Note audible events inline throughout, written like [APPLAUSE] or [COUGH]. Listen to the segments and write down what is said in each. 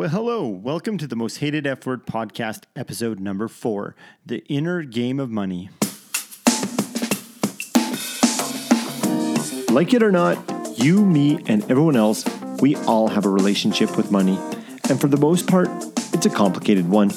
Well, hello. Welcome to the Most Hated F Word podcast, episode number four The Inner Game of Money. Like it or not, you, me, and everyone else, we all have a relationship with money. And for the most part, it's a complicated one.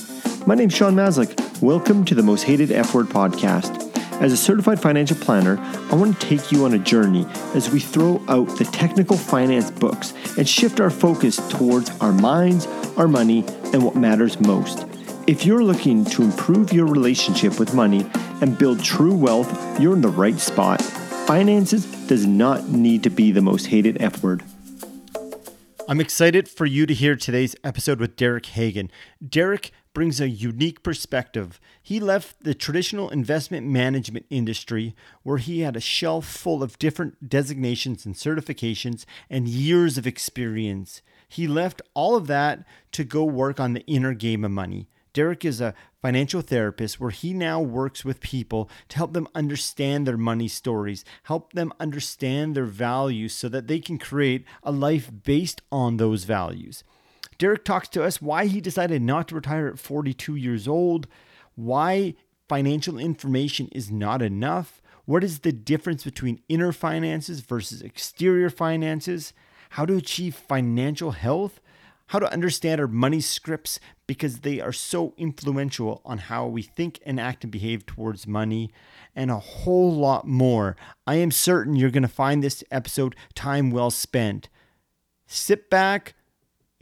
My name's Sean Maslick. Welcome to the Most Hated F Word podcast. As a certified financial planner, I want to take you on a journey as we throw out the technical finance books and shift our focus towards our minds, our money, and what matters most. If you're looking to improve your relationship with money and build true wealth, you're in the right spot. Finances does not need to be the most hated F word. I'm excited for you to hear today's episode with Derek Hagen. Derek brings a unique perspective. He left the traditional investment management industry where he had a shelf full of different designations and certifications and years of experience. He left all of that to go work on the inner game of money. Derek is a financial therapist where he now works with people to help them understand their money stories, help them understand their values so that they can create a life based on those values. Derek talks to us why he decided not to retire at 42 years old, why financial information is not enough, what is the difference between inner finances versus exterior finances, how to achieve financial health, how to understand our money scripts because they are so influential on how we think and act and behave towards money, and a whole lot more. I am certain you're going to find this episode time well spent. Sit back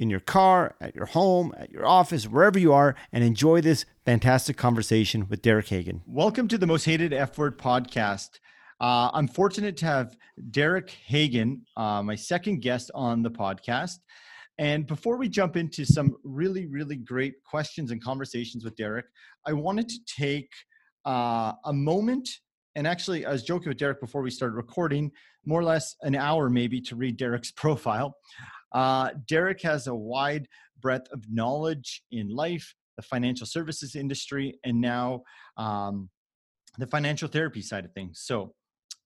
in your car, at your home, at your office, wherever you are, and enjoy this fantastic conversation with Derek Hagen. Welcome to the Most Hated F Word podcast. Uh, I'm fortunate to have Derek Hagen, uh, my second guest on the podcast. And before we jump into some really, really great questions and conversations with Derek, I wanted to take uh, a moment. And actually, I was joking with Derek before we started recording, more or less an hour maybe to read Derek's [LAUGHS] profile. Uh, Derek has a wide breadth of knowledge in life, the financial services industry, and now um, the financial therapy side of things. So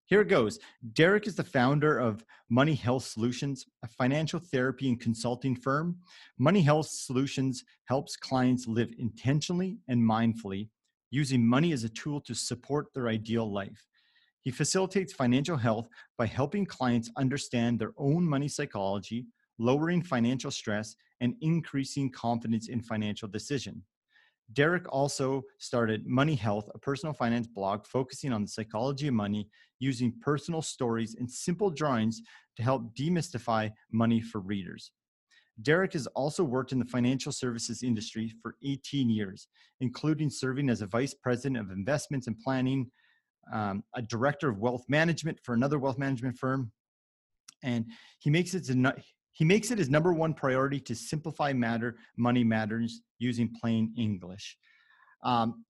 here it goes. Derek is the founder of Money Health Solutions, a financial therapy and consulting firm. Money Health Solutions helps clients live intentionally and mindfully, using money as a tool to support their ideal life. He facilitates financial health by helping clients understand their own money psychology, lowering financial stress, and increasing confidence in financial decision. Derek also started Money Health, a personal finance blog focusing on the psychology of money using personal stories and simple drawings to help demystify money for readers. Derek has also worked in the financial services industry for 18 years, including serving as a vice president of investments and planning, um, a director of wealth management for another wealth management firm. And he makes it he makes it his number one priority to simplify matter, money matters using plain English. Um,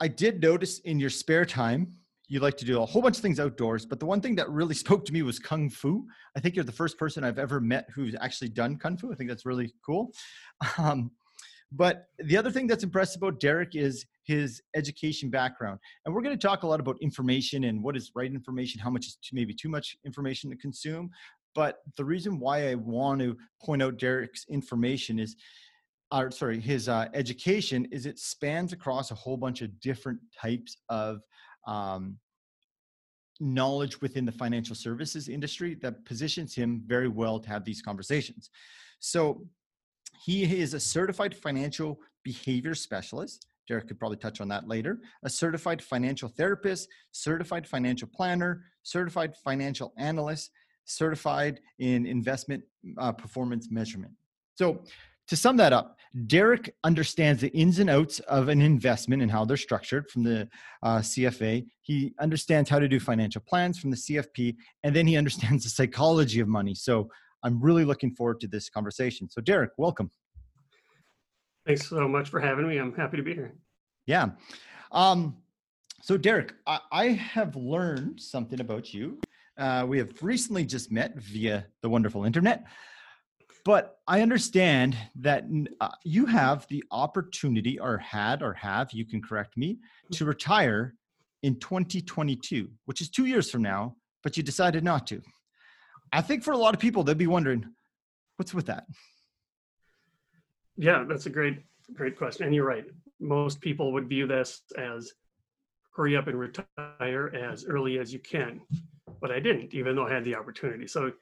I did notice in your spare time, you like to do a whole bunch of things outdoors, but the one thing that really [LAUGHS] spoke to me was Kung Fu. I think you're the first person I've ever met who's actually done Kung Fu. I think that's really cool. [LAUGHS] Um, but the other thing that's impressive about Derek is his education background. And we're going to talk a lot about information and what is right information, how much is too, maybe too much information to consume. But the reason why I want to point out Derek's information is, or sorry, his uh, education is it spans across a whole bunch of different types of um, knowledge within the financial services industry that positions him very well to have these conversations. So he is a certified financial behavior specialist. Derek could probably touch on that later. A certified financial therapist, certified financial planner, certified financial analyst, certified in investment uh, performance measurement. So, to sum that up, Derek understands the ins and outs of an investment and how they're structured from the uh, CFA. He understands how to do financial plans from the CFP, and then he [LAUGHS] understands the psychology of money. So, I'm really looking forward to this conversation. So, Derek, welcome. Thanks so much for having me. I'm happy to be here. Yeah. Um, so, Derek, I, I have learned something about you uh, we have recently just met via the wonderful internet. But I understand that uh, you have the opportunity, or had, or have, you can correct me, to retire in 2022, which is two years from now, but you decided not to. I think for a lot of people, they'd be wondering, what's with that? Yeah, that's a great, great question. And you're right. Most people would view this as hurry up and retire as early as you can. But I didn't, even though I had the opportunity. So,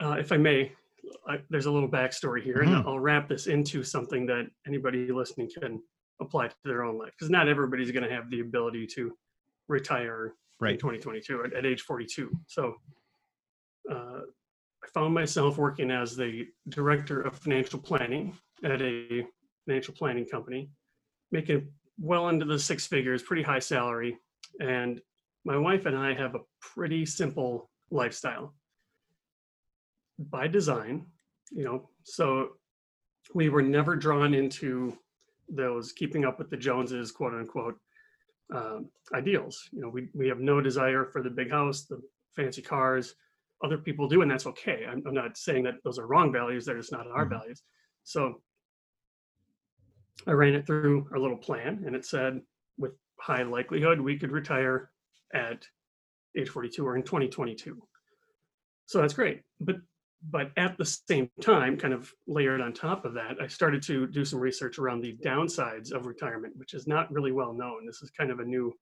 uh, if I may, I, there's a little backstory here, and Mhm. I'll wrap this into something that anybody listening can apply to their own life. Because not everybody's going to have the ability to retire in Right. 2022 at, at age 42. So, uh, I found myself working as the director of financial planning at a financial planning company, making well into the six figures, pretty high salary. And my wife and I have a pretty simple lifestyle by design, you know, so we were never drawn into those keeping up with the Joneses, quote unquote, um, ideals. You know, we, we have no desire for the big house, the fancy cars. Other people do, and that's okay. I'm, I'm not saying that those are wrong values, they're just not our Mhm. values. So I ran it through our little plan, and it said with high likelihood we could retire at age 42 or in 2022. So that's great. But but at the same time, kind of layered on top of that, I started to do some research around the downsides of retirement, which is not really well known. This is kind of a new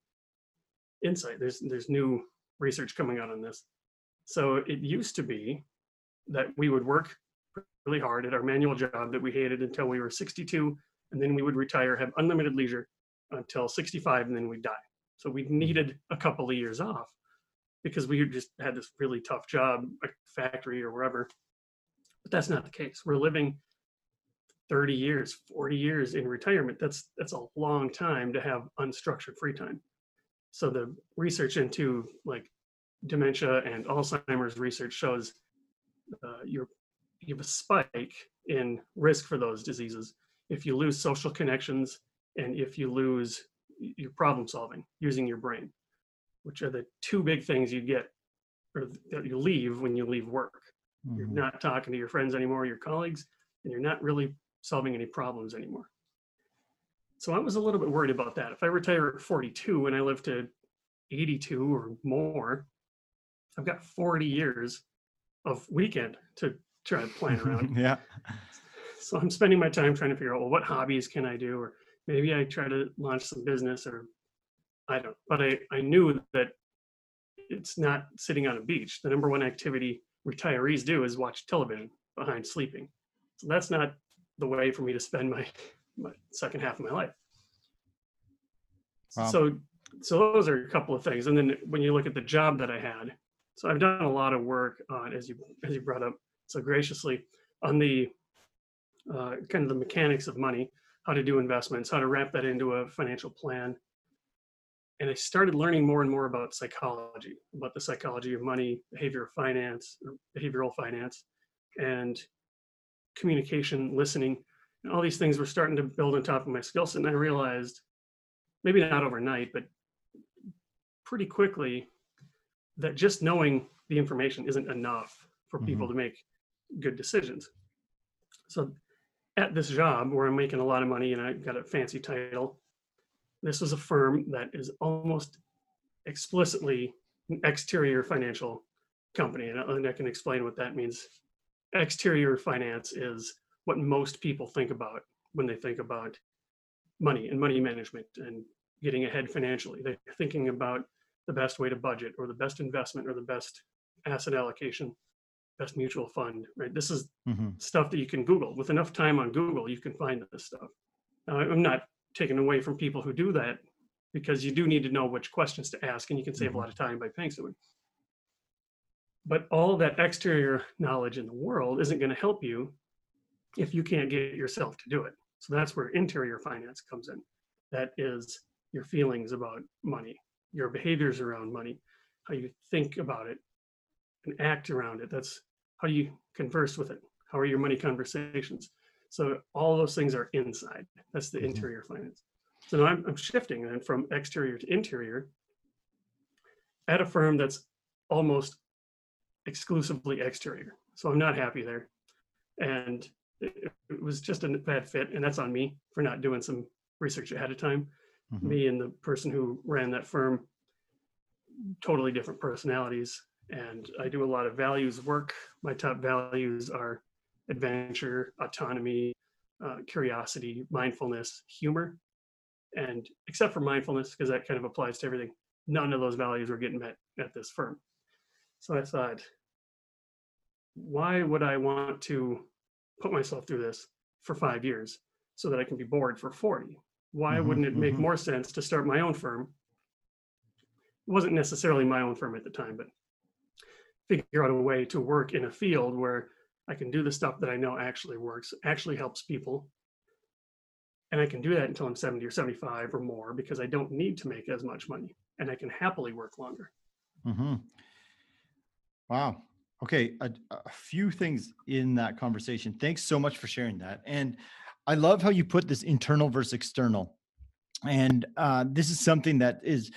insight. There's there's new research coming out on this. So it used to be that we would work really hard at our manual job that we hated until we were 62, and then we would retire, have unlimited leisure until 65, and then we'd die. So we needed a couple of years off because we just had this really tough job, a factory or wherever. But that's not the case. We're living 30 years, 40 years in retirement. That's that's a long time to have unstructured free time. So the research into like dementia and Alzheimer's research shows uh, you're you have a spike in risk for those diseases if you lose social connections and if you lose your problem solving using your brain which are the two big things you get or that you leave when you leave work you're Mhm. not talking to your friends anymore your colleagues and you're not really solving any problems anymore so i was a little bit worried about that if i retire at 42 and i live to 82 or more i've got 40 years of weekend to try to plan around [LAUGHS] yeah. so I'm spending my time trying to figure out, well, what hobbies can I do? Or maybe I try to launch some business or I don't, but I, I knew that it's not sitting on a beach. The number one activity retirees do is watch television behind sleeping. So that's not the way for me to spend my, my second half of my life. Wow. So, so those are a couple of things. And then when you look at the job that I had, so I've done a lot of work on, as you, as you brought up so graciously, on the uh, kind of the mechanics of money, how to do investments, how to wrap that into a financial plan. And I started learning more and more about psychology, about the psychology of money, behavioral finance, or behavioral finance, and communication, listening. And all these things were starting to build on top of my skill set. And I realized, maybe not overnight, but pretty quickly, that just knowing the information isn't enough for people mm-hmm. to make good decisions. So at this job where I'm making a lot of money and I've got a fancy title, this is a firm that is almost explicitly an exterior financial company. And I, and I can explain what that means. Exterior finance is what most people think about when they think about money and money management and getting ahead financially. They're thinking about the best way to budget or the best investment or the best asset allocation, best mutual fund, right? This is Mhm. stuff that you can Google. With enough time on Google, you can find this stuff. Now, I'm not taking away from people who do that because you do need to know which questions to ask and you can save Mhm. a lot of time by paying someone. But all that exterior knowledge in the world isn't going to help you if you can't get yourself to do it. So that's where interior finance comes in. That is your feelings about money, your behaviors around money, how you think about it and act around it. That's how you converse with it. How are your money conversations? So all those things are inside. That's the Mhm. interior finance. So now I'm, I'm shifting then from exterior to interior at a firm that's almost exclusively exterior. So I'm not happy there. And it, it was just a bad fit. And that's on me for not doing some research ahead of time. Mhm. Me and the person who ran that firm, totally different personalities. And I do a lot of values work. My top values are adventure, autonomy, uh, curiosity, mindfulness, humor. And except for mindfulness, because that kind of applies to everything, none of those values were getting met at this firm. So I thought, why would I want to put myself through this for five years so that I can be bored for 40? Why Mhm, wouldn't it make mhm. more sense to start my own firm? It wasn't necessarily my own firm at the time, but figure out a way to work in a field where I can do the stuff that I know actually works, actually helps people. And I can do that until I'm 70 or 75 or more because I don't need to make as much money and I can happily work longer. Mm-hmm. Wow. Okay, a, a few things in that conversation. Thanks so much for sharing that. And I love how you put this internal versus external. And uh, this is something that is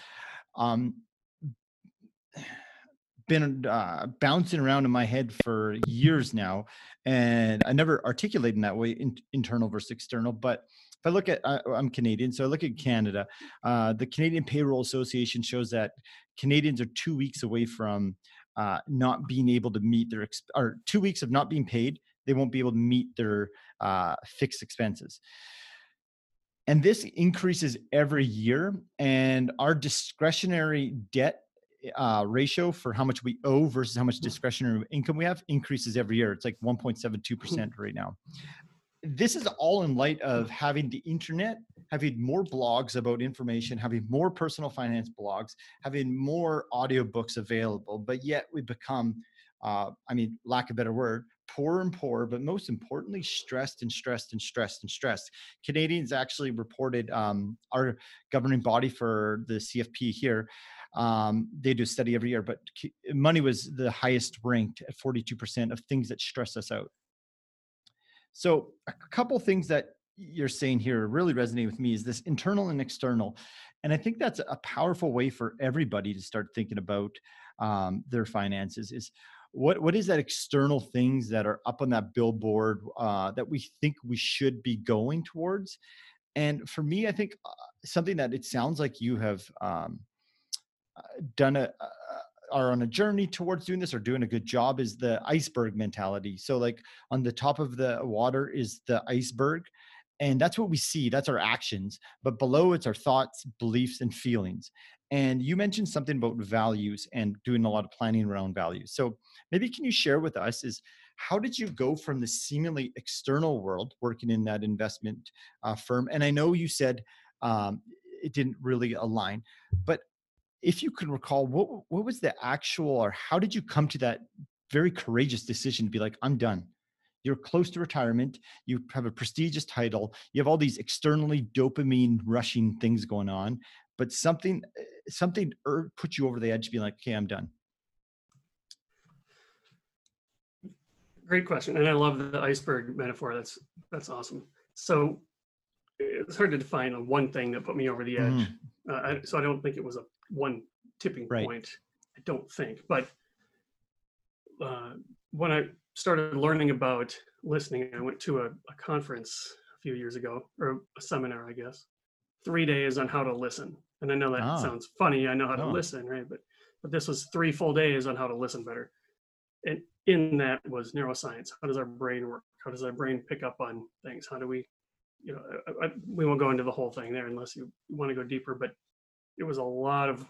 um, been uh, bouncing around in my head for years now, and I never articulated in that way, in, internal versus external. But if I look at, uh, I'm Canadian, so I look at Canada. Uh, the Canadian Payroll Association shows that Canadians are two weeks away from uh, not being able to meet their exp- or two weeks of not being paid. They won't be able to meet their uh, fixed expenses. And this increases every year. And our discretionary debt uh, ratio for how much we owe versus how much discretionary income we have increases every year. It's like 1.72% right now. This is all in light of having the internet, having more blogs about information, having more personal finance blogs, having more audiobooks available, but yet we become, uh, I mean, lack of a better word, poorer and poorer, but most importantly, stressed and stressed and stressed and stressed. Canadians actually reported um, our governing body for the CFP here. Um, they do a study every year, but money was the highest ranked at 42% of things that stress us out. So, a couple things that you're saying here really resonate with me is this internal and external. And I think that's a powerful way for everybody to start thinking about um, their finances is what what is that external things that are up on that billboard uh, that we think we should be going towards and for me i think uh, something that it sounds like you have um, done a are on a journey towards doing this or doing a good job is the iceberg mentality. So like on the top of the water is the iceberg and that's what we see that's our actions but below it's our thoughts beliefs and feelings. And you mentioned something about values and doing a lot of planning around values. So maybe can you share with us is how did you go from the seemingly external world working in that investment uh, firm? And i know you said um, it didn't really align but if you can recall what what was the actual or how did you come to that very courageous decision to be like i'm done you're close to retirement you have a prestigious title you have all these externally dopamine rushing things going on but something eh, something put you over the edge being like okay i'm done Great question, and I love the iceberg metaphor. That's that's awesome. So it's hard to define a one thing that put me over the edge. Mhm. Uh, I, so I don't think it was a one tipping Right. point. I don't think, but uh, when I started learning about listening, I went to a, a conference a few years ago, or a seminar, I guess. Three days on how to listen, and I know that Ah. sounds funny. I know how to Oh. listen, right? But but this was three full days on how to listen better and in that was neuroscience how does our brain work how does our brain pick up on things how do we you know I, I, we won't go into the whole thing there unless you want to go deeper but it was a lot of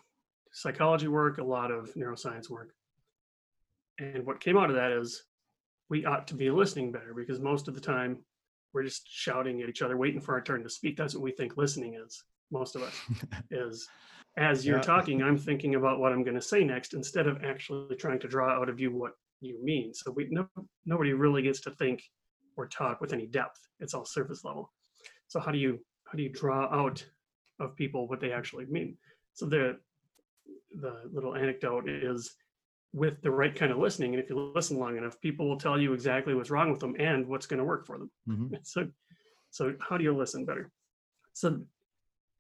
psychology work a lot of neuroscience work. And what came out of that is we ought to be listening better because most of the time we're just shouting at each other waiting for our turn to speak. That's what we think listening is most of us [LAUGHS] is as you're Yeah. talking i'm thinking about what i'm going to say next instead of actually trying to draw out of you what you mean. So we no, nobody really gets to think or talk with any depth. It's all surface level. So how do you how do you draw out of people what they actually mean so the the little anecdote is with the right kind of listening and if you listen long enough people will tell you exactly what's wrong with them and what's going to work for them Mhm. [LAUGHS] so so how do you listen better so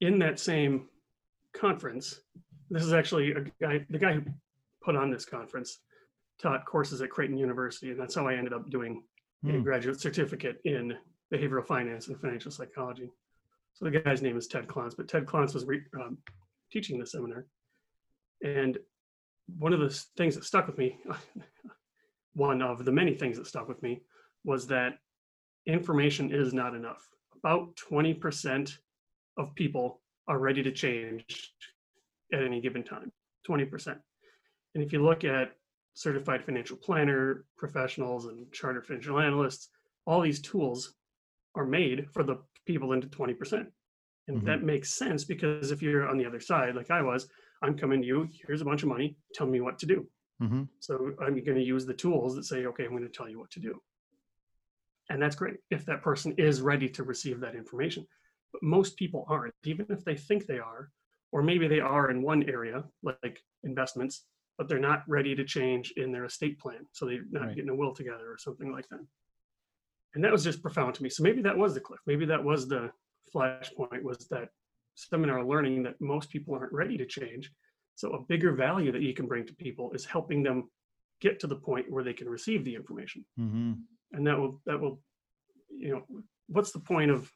in that same conference this is actually a guy the guy who put on this conference taught courses at creighton university and that's how i ended up doing a Hmm. graduate certificate in behavioral finance and financial psychology so the guy's name is Ted Klontz but Ted Klontz was um, teaching the seminar and one of the things that stuck with me [LAUGHS] one of the many things that stuck with me was that information is not enough. About 20% of people are ready to change at any given time. 20%. And if you look at certified financial planner professionals and chartered financial analysts, all these tools are made for the people into 20%. And Mhm. that makes sense because if you're on the other side, like I was, I'm coming to you, here's a bunch of money, tell me what to do. hmm So I'm going to use the tools that say, okay, I'm going to tell you what to do. And that's great if that person is ready to receive that information. But most people aren't, even if they think they are, or maybe they are in one area, like investments, but they're not ready to change in their estate plan. So they're not Right. getting a will together or something like that. And that was just profound to me. So maybe that was the cliff. Maybe that was the flashpoint was that seminar learning that most people aren't ready to change. So a bigger value that you can bring to people is helping them get to the point where they can receive the information. hmm And that will that will, you know, what's the point of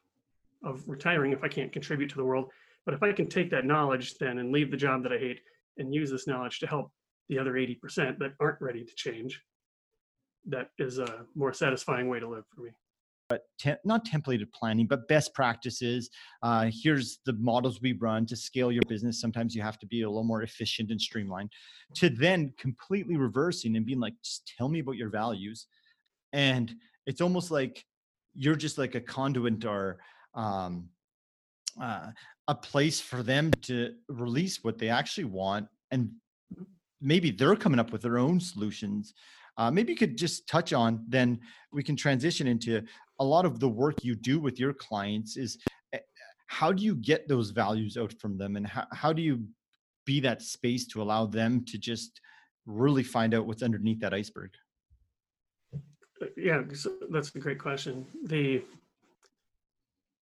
of retiring if I can't contribute to the world? But if I can take that knowledge then and leave the job that I hate and use this knowledge to help the other 80% that aren't ready to change, that is a more satisfying way to live for me. but te- not templated planning, but best practices. Uh, here's the models we run to scale your business. Sometimes you have to be a little more efficient and streamlined. To then completely reversing and being like, just tell me about your values, and it's almost like you're just like a conduit or um, uh, a place for them to release what they actually want, and maybe they're coming up with their own solutions. Uh, maybe you could just touch on then we can transition into a lot of the work you do with your clients is eh, how do you get those values out from them and how, how do you be that space to allow them to just really find out what's underneath that iceberg Uh, Yeah, that's a great question. The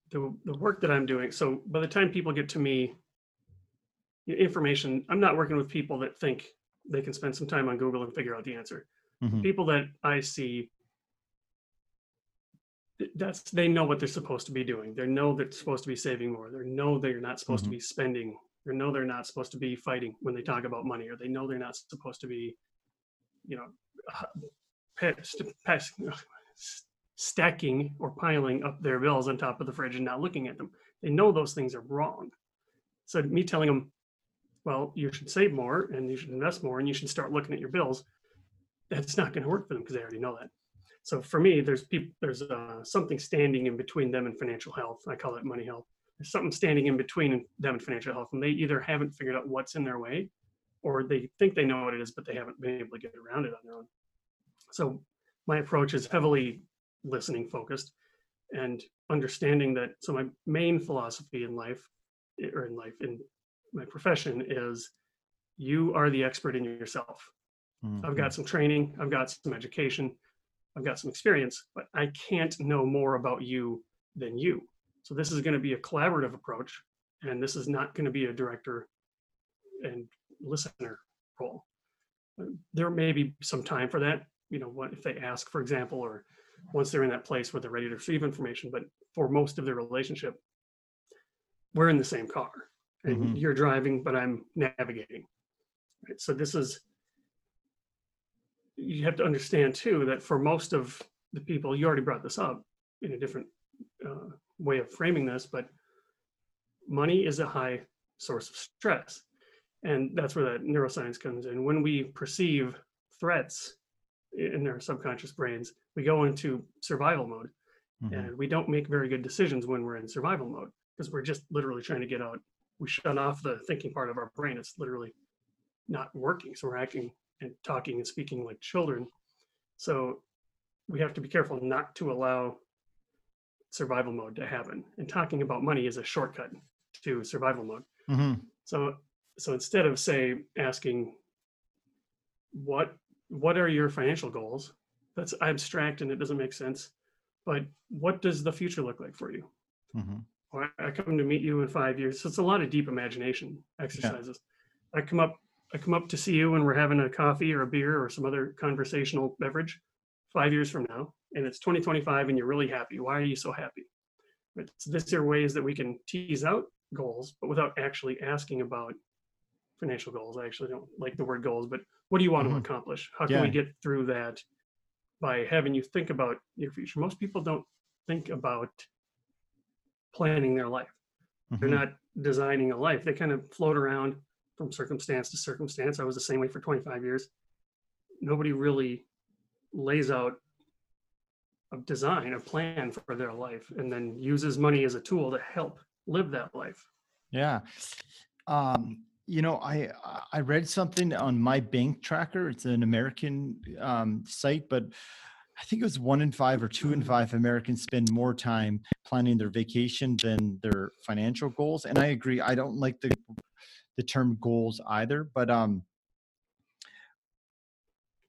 the the work that I'm doing. So by the time people get to me, information. I'm not working with people that think they can spend some time on Google and figure out the answer. Mhm. People that I see, that's they know what they're supposed to be doing. They know they're supposed to be saving more. They know they're not supposed Mhm. to be spending. They know they're not supposed to be fighting when they talk about money, or they know they're not supposed to be, you know, pa- st- pass- stacking or piling up their bills on top of the fridge and not looking at them. They know those things are wrong. So me telling them, well, you should save more and you should invest more and you should start looking at your bills. That's not going to work for them because they already know that. So for me, there's people, there's uh, something standing in between them and financial health. I call it money health. There's something standing in between them and financial health, and they either haven't figured out what's in their way, or they think they know what it is, but they haven't been able to get around it on their own. So my approach is heavily listening focused and understanding that so my main philosophy in life or in life in my profession is you are the expert in yourself i've got some training i've got some education i've got some experience but i can't know more about you than you. So this is going to be a collaborative approach and this is not going to be a director and listener role. There may be some time for that you know what if they ask for example or once they're in that place where they're ready to receive information but for most of their relationship we're in the same car and Mhm. you're driving but i'm navigating. Right so this is you have to understand too that for most of the people you already brought this up in a different uh, way of framing this but money is a high source of stress. And that's where that neuroscience comes in. When we perceive threats in their subconscious brains we go into survival mode. Mhm. and we don't make very good decisions when we're in survival mode because we're just literally trying to get out. We shut off the thinking part of our brain. It's literally not working so we're acting and talking and speaking like children so we have to be careful not to allow survival mode to happen and talking about money is a shortcut to survival mode Mhm. so so instead of say asking what what are your financial goals that's abstract and it doesn't make sense but what does the future look like for you Mhm. or I come to meet you in five years. So it's a lot of deep imagination exercises. I come up, I come up to see you when we're having a coffee or a beer or some other conversational beverage five years from now, and it's 2025 and you're really happy. Why are you so happy? Right. So this are ways that we can tease out goals, but without actually asking about financial goals. I actually don't like the word goals, but what do you want Mhm. to accomplish? How can we get through that by having you think about your future? Most people don't think about planning their life. They're Mhm. not designing a life. They kind of float around from circumstance to circumstance. I was the same way for 25 years. Nobody really lays out a design, a plan for their life, and then uses money as a tool to help live that life. Yeah. Um, you know, I I read something on MyBankTracker. It's an American um, site, but I think it was one in five or two in five Americans spend more time planning their vacation than their financial goals. And I agree. I don't like the the term goals either, but um,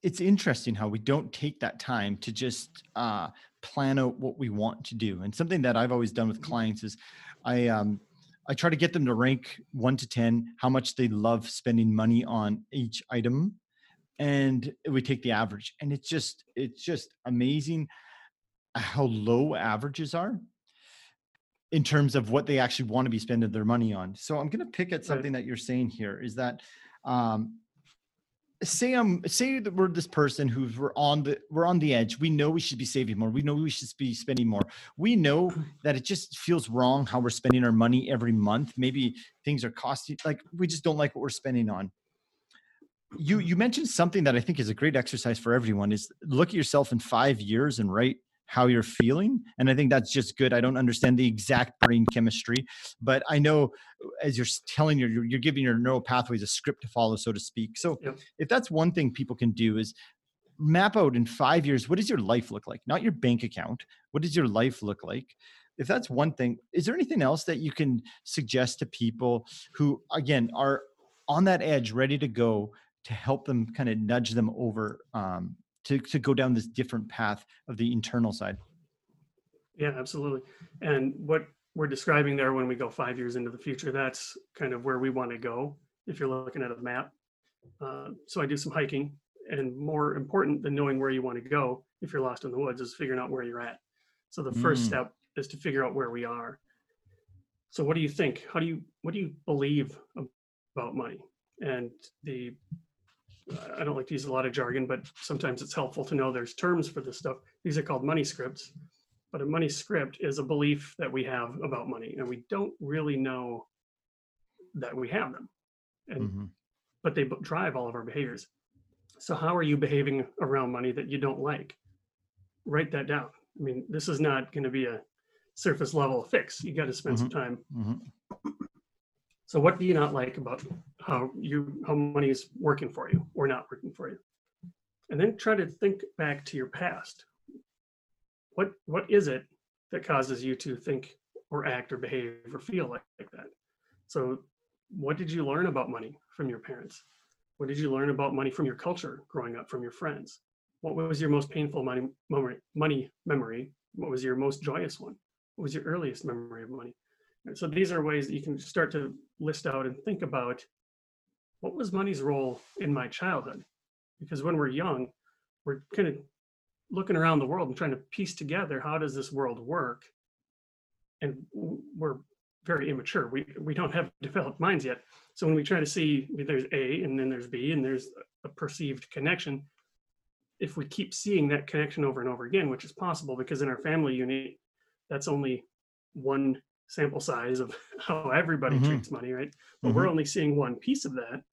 it's interesting how we don't take that time to just uh, plan out what we want to do. And something that I've always done with clients is I um, I try to get them to rank one to 10 how much they love spending money on each item. And we take the average. And it's just, it's just amazing how low averages are in terms of what they actually want to be spending their money on. So I'm going to pick at something that you're saying here is that um, say I'm say that we're this person who's we're on the we're on the edge. We know we should be saving more. We know we should be spending more. We know that it just feels wrong how we're spending our money every month. Maybe things are costing like we just don't like what we're spending on. You you mentioned something that I think is a great exercise for everyone is look at yourself in 5 years and write how you're feeling and i think that's just good. I don't understand the exact brain chemistry but i know as you're telling your you're, giving your neural pathways a script to follow so to speak. So Yep. if that's one thing people can do is map out in five years what does your life look like? Not your bank account. What does your life look like? If that's one thing is there anything else that you can suggest to people who again are on that edge ready to go to help them kind of nudge them over um, to, to go down this different path of the internal side Yeah, absolutely. And what we're describing there when we go five years into the future, that's kind of where we want to go if you're looking at a map. Uh, so I do some hiking, and more important than knowing where you want to go if you're lost in the woods is figuring out where you're at. So the first Mm. step is to figure out where we are. So what do you think? How do you what do you believe about money? And the I don't like to use a lot of jargon, but sometimes it's helpful to know there's terms for this stuff. These are called money scripts but a money script is a belief that we have about money and we don't really know that we have them and Mhm. but they drive all of our behaviors so how are you behaving around money that you don't like write that down i mean this is not going to be a surface level fix you got to spend some time Mhm. So what do you not like about how you how money is working for you or not working for you? And then try to think back to your past. What what is it that causes you to think or act or behave or feel like, like that? So what did you learn about money from your parents? What did you learn about money from your culture growing up from your friends? What was your most painful money money memory? What was your most joyous one? What was your earliest memory of money? So these are ways that you can start to list out and think about what was money's role in my childhood? Because when we're young, we're kind of looking around the world and trying to piece together how does this world work? And we're very immature. We we don't have [LAUGHS] developed minds yet. So when we try to see there's A and then there's B and there's a perceived connection, if we keep seeing that connection over and over again, which is possible because in our family unit, that's only one sample size of [LAUGHS] how everybody Mhm. treats money, right? But we're Mhm. only seeing one piece of that.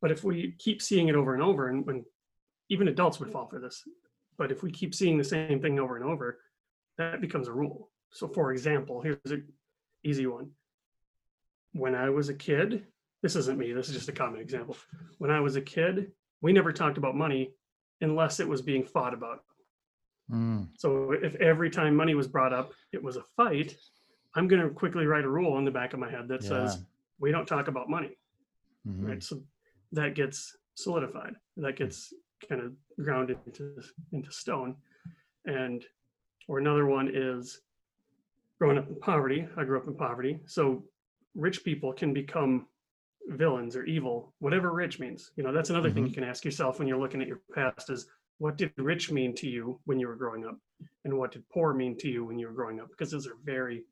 But if we keep seeing it over and over, and when even adults would fall for this, but if we keep seeing the same thing over and over, that becomes a rule. So, for example, here's an easy one. When I was a kid, this isn't me, this is just a common example. When I was a kid, we never talked about money unless it was being fought about. Mm. So if every time money was brought up, it was a fight, I'm going to quickly write a rule on the back of my head that says we don't talk about money, Mhm. right? So that gets solidified. That gets kind of grounded into into stone. And or another one is growing up in poverty. I grew up in poverty, so rich people can become villains or evil, whatever rich means. You know, that's another thing you can ask yourself when you're looking at your past is what did rich mean to you when you were growing up? And what did poor mean to you when you were growing up? Because those are very,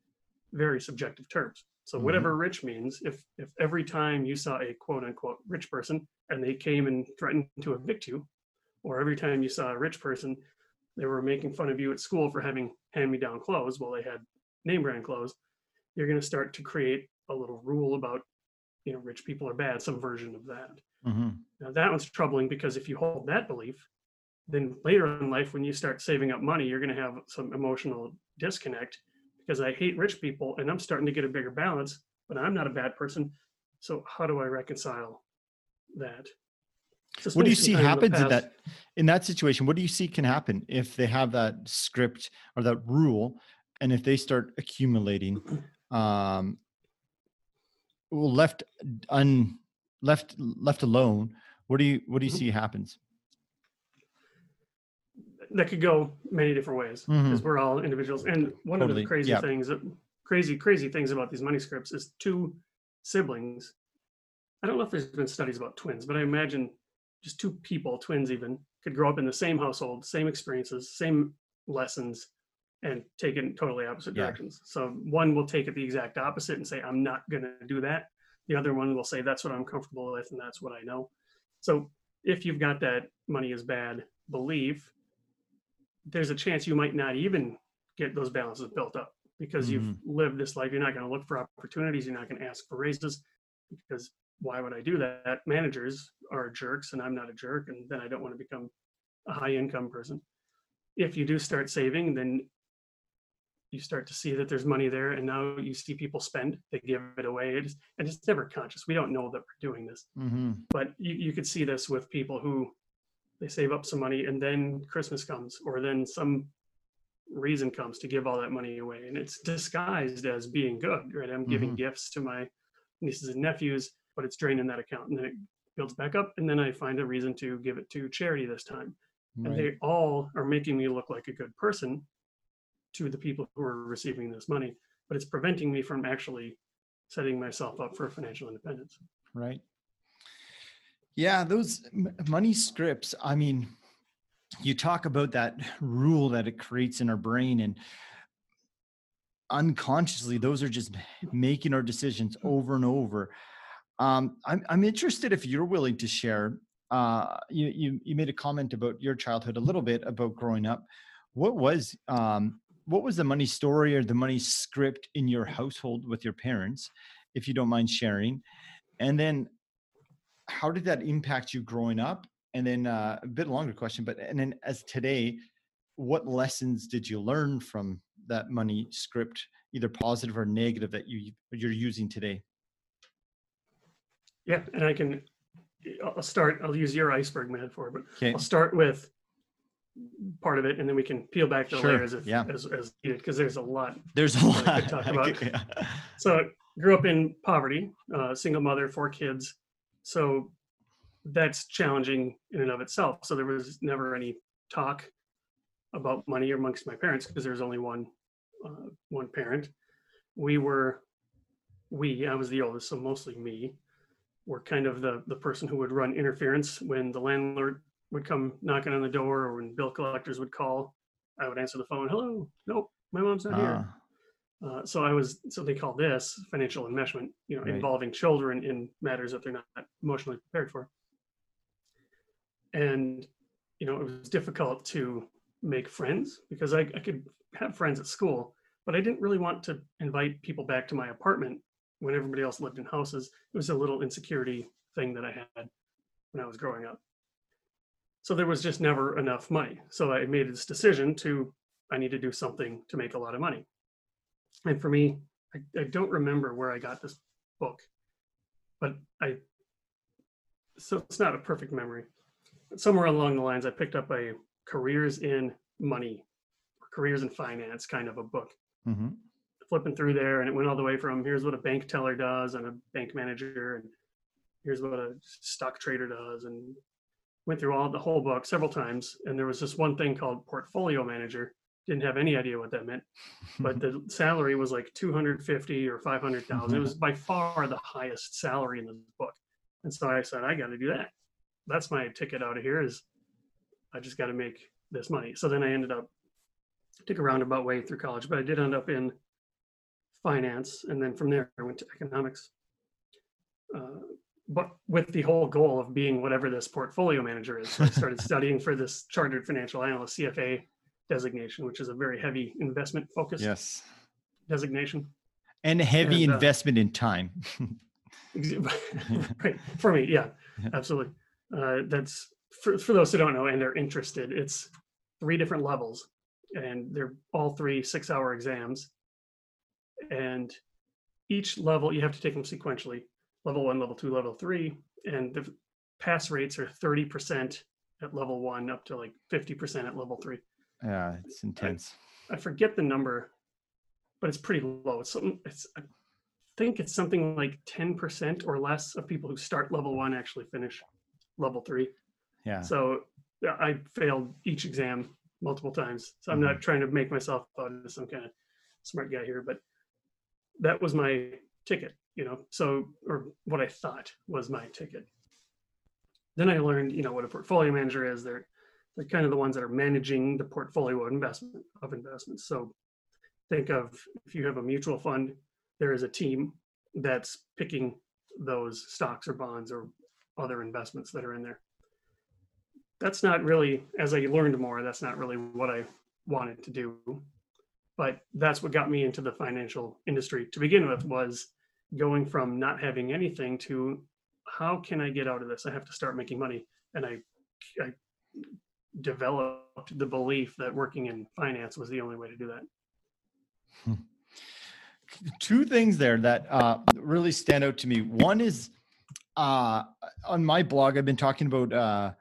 very subjective terms. So Mhm. whatever rich means, if if every time you saw a quote unquote rich person and they came and threatened to evict you, or every time you saw a rich person they were making fun of you at school for having hand me down clothes while they had name brand clothes, you're going to start to create a little rule about, you know, rich people are bad, some version of that. Mhm. Now that one's troubling because if you hold that belief, then later in life, when you start saving up money, you're going to have some emotional disconnect because I hate rich people and I'm starting to get a bigger balance, but I'm not a bad person. So how do I reconcile that? Just What do you see happens in that in that situation? What do you see can happen if they have that script or that rule, and if they start accumulating, [CLEARS THROAT] um, well, left un left left alone? What do you what do you Mhm. see happens? That could go many different ways mm-hmm. because we're all individuals. And one of the crazy yeah. things, crazy, crazy things about these money scripts is two siblings. I don't know if there's been studies about twins, but I imagine just two people, twins even, could grow up in the same household, same experiences, same lessons, and take it in totally opposite Yeah. directions. So one will take it the exact opposite and say, I'm not going to do that. The other one will say, that's what I'm comfortable with and that's what I know. So if you've got that money is bad belief, there's a chance you might not even get those balances built up because you've lived this life. You're not going to look for opportunities. You're not going to ask for raises because why would I do that? Managers are jerks and I'm not a jerk. And then I don't want to become a high income person. If you do start saving, then you start to see that there's money there. And now you see people spend, they give it away. It's, and it's never conscious. We don't know that we're doing this hmm but you, you could see this with people who they save up some money and then christmas comes or then some reason comes to give all that money away. And it's disguised as being good right? I'm giving Mhm. gifts to my nieces and nephews but it's draining that account and then it builds back up and then i find a reason to give it to charity this time. And they all are making me look like a good person to the people who are receiving this money but it's preventing me from actually setting myself up for financial independence. Right yeah those money scripts i mean you talk about that rule that it creates in our brain and unconsciously those are just making our decisions over and over. Um, I'm, I'm interested if you're willing to share uh, you, you you made a comment about your childhood a little bit about growing up. What was um, what was the money story or the money script in your household with your parents if you don't mind sharing? And then how did that impact you growing up and then uh, a bit longer question but and then as today what lessons did you learn from that money script either positive or negative that you you're using today Yeah, and I can. I'll I'll start. I'll use your iceberg metaphor, but okay I'll start with part of it, and then we can peel back the Sure, layers if, yeah. as as needed, because there's a lot. there's a [LAUGHS] lot to [LAUGHS] talk about. Yeah. So grew up in poverty, uh, single mother, four kids. So that's challenging in and of itself. So there was never any talk about money amongst my parents because there's only one uh, one parent. We were we I was the oldest, so mostly me. Were kind of the the person who would run interference when the landlord would come knocking on the door or when bill collectors would call. I would answer the phone. Hello, nope, my mom's not here. Uh, so I was, so they call this financial enmeshment, you know, Right. involving children in matters that they're not emotionally prepared for. And, you know, it was difficult to make friends because I, I could have friends at school, but I didn't really want to invite people back to my apartment when everybody else lived in houses. It was a little insecurity thing that I had when I was growing up. So there was just never enough money. So I made this decision to, I need to do something to make a lot of money. And for me, I, I don't remember where I got this book, but I, so it's not a perfect memory. But somewhere along the lines, I picked up a careers in money, careers in finance kind of a book. mhm. Flipping through there, and it went all the way from here's what a bank teller does and a bank manager, and here's what a stock trader does, and went through all the whole book several times. And there was this one thing called portfolio manager. Didn't have any idea what that meant but [LAUGHS] the salary was like 250 or 500,000. It was by far the highest salary in the book. And so I said, I got to do that. That's my ticket out of here is I just got to make this money. So then I ended up took a roundabout way through college, but I did end up in finance. And then from there, I went to economics. Uh, but with the whole goal of being whatever this portfolio manager is. So I started [LAUGHS] studying for this chartered financial analyst, CFA designation, which is a very heavy investment focused Yes. designation. And heavy And, uh, investment in time. [LAUGHS] [LAUGHS] [LAUGHS] right for me yeah Yeah. absolutely uh, that's for, for those who don't know and they're interested it's three different levels and they're all three six hour exams and each level you have to take them sequentially level one level two level three and the pass rates are 30% at level one up to like 50% at level three yeah, it's intense. I forget the number, but it's pretty low. It's something. It's I think it's something like ten percent or less of people who start level one actually finish level three. Yeah. So I failed each exam multiple times. So I'm not mm-hmm. trying to make myself out as some kind of smart guy here, but that was my ticket, you know. So or what I thought was my ticket. Then I learned, you know, what a portfolio manager is. They're they're kind of the ones that are managing the portfolio investment of investments. So think of if you have a mutual fund, there is a team that's picking those stocks or bonds or other investments that are in there. That's not really, as I learned more, that's not really what I wanted to do. But that's what got me into the financial industry to begin with was going from not having anything to how can I get out of this? I have to start making money. And I, I developed the belief that working in finance was the only way to do that. [LAUGHS] Two things there that uh, really stand out to me. One is uh, on my blog, I've been talking about. Uh,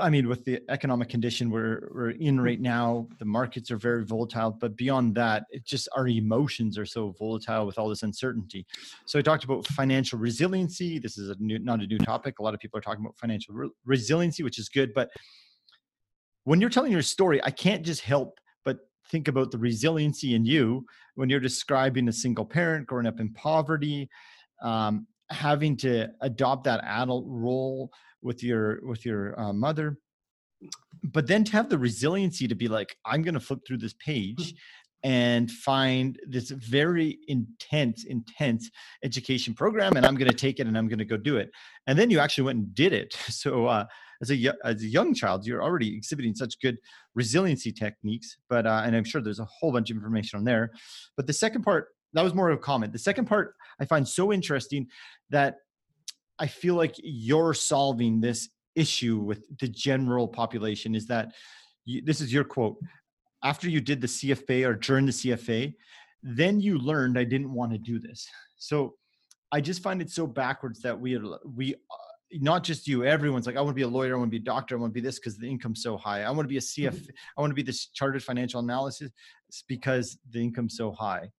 I mean, with the economic condition we're we're in right now, the markets are very volatile. But beyond that, it just our emotions are so volatile with all this uncertainty. So I talked about financial resiliency. This is a new, not a new topic. A lot of people are talking about financial re- resiliency, which is good. But when you're telling your story, I can't just help but think about the resiliency in you when you're describing a single parent growing up in poverty, um, having to adopt that adult role with your with your uh, mother, but then to have the resiliency to be like, I'm going to flip through this page and find this very intense, intense education program, and I'm going to take it and I'm going to go do it. And then you actually went and did it. [LAUGHS] So uh, as a as a young child, you're already exhibiting such good resiliency techniques. But uh, and I'm sure there's a whole bunch of information on there. But the second part that was more of a comment. The second part I find so interesting that I feel like you're solving this issue with the general population. Is that you, this is your quote? After you did the CFA or during the CFA, then you learned I didn't want to do this. So I just find it so backwards that we we not just you, everyone's like, I want to be a lawyer, I want to be a doctor, I want to be this because the income's so high. I want to be a mm-hmm. CF, I want to be this chartered financial analysis because the income's so high.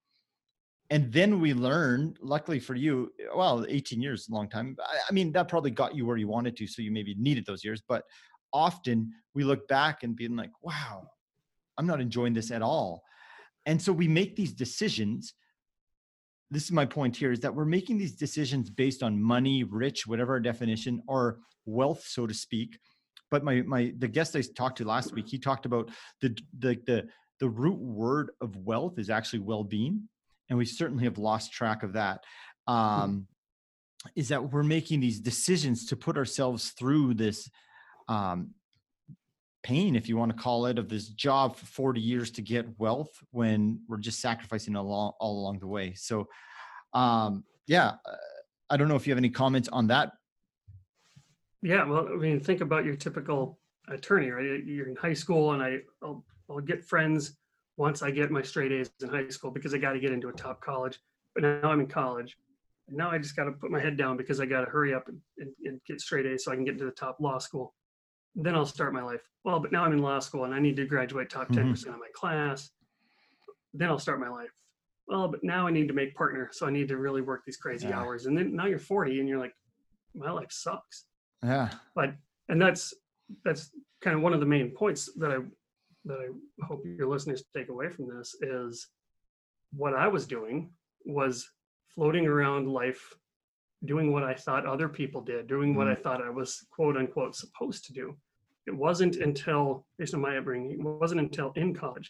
And then we learn, luckily for you, well, 18 years is a long time. I, I mean, that probably got you where you wanted to, so you maybe needed those years. But often we look back and being like, wow, I'm not enjoying this at all. And so we make these decisions this is my point here is that we're making these decisions based on money rich whatever our definition or wealth so to speak. But my my the guest i talked to last week he talked about the the the, the root word of wealth is actually well-being and we certainly have lost track of that. Um is that we're making these decisions to put ourselves through this um pain if you want to call it of this job for 40 years to get wealth when we're just sacrificing along all along the way so um yeah uh, i don't know if you have any comments on that Yeah, well, I mean, think about your typical attorney, right? You're in high school, and I, I'll, I'll get friends once I get my straight A's in high school because I got to get into a top college. But now I'm in college, and now I just got to put my head down because I got to hurry up and, and, and get straight A's so I can get into the top law school. Then I'll start my life. Well, but now I'm in law school and I need to graduate top 10% Mhm. of my class. Then I'll start my life. Well, but now I need to make partner, so I need to really work these crazy Yeah. hours. And then now you're 40 and you're like, my life sucks yeah but and that's that's kind of one of the main points that i that i hope your listeners take away from this is what i was doing was floating around life doing what i thought other people did doing what i thought i was quote unquote supposed to do it wasn't until based on my upbringing it wasn't until in college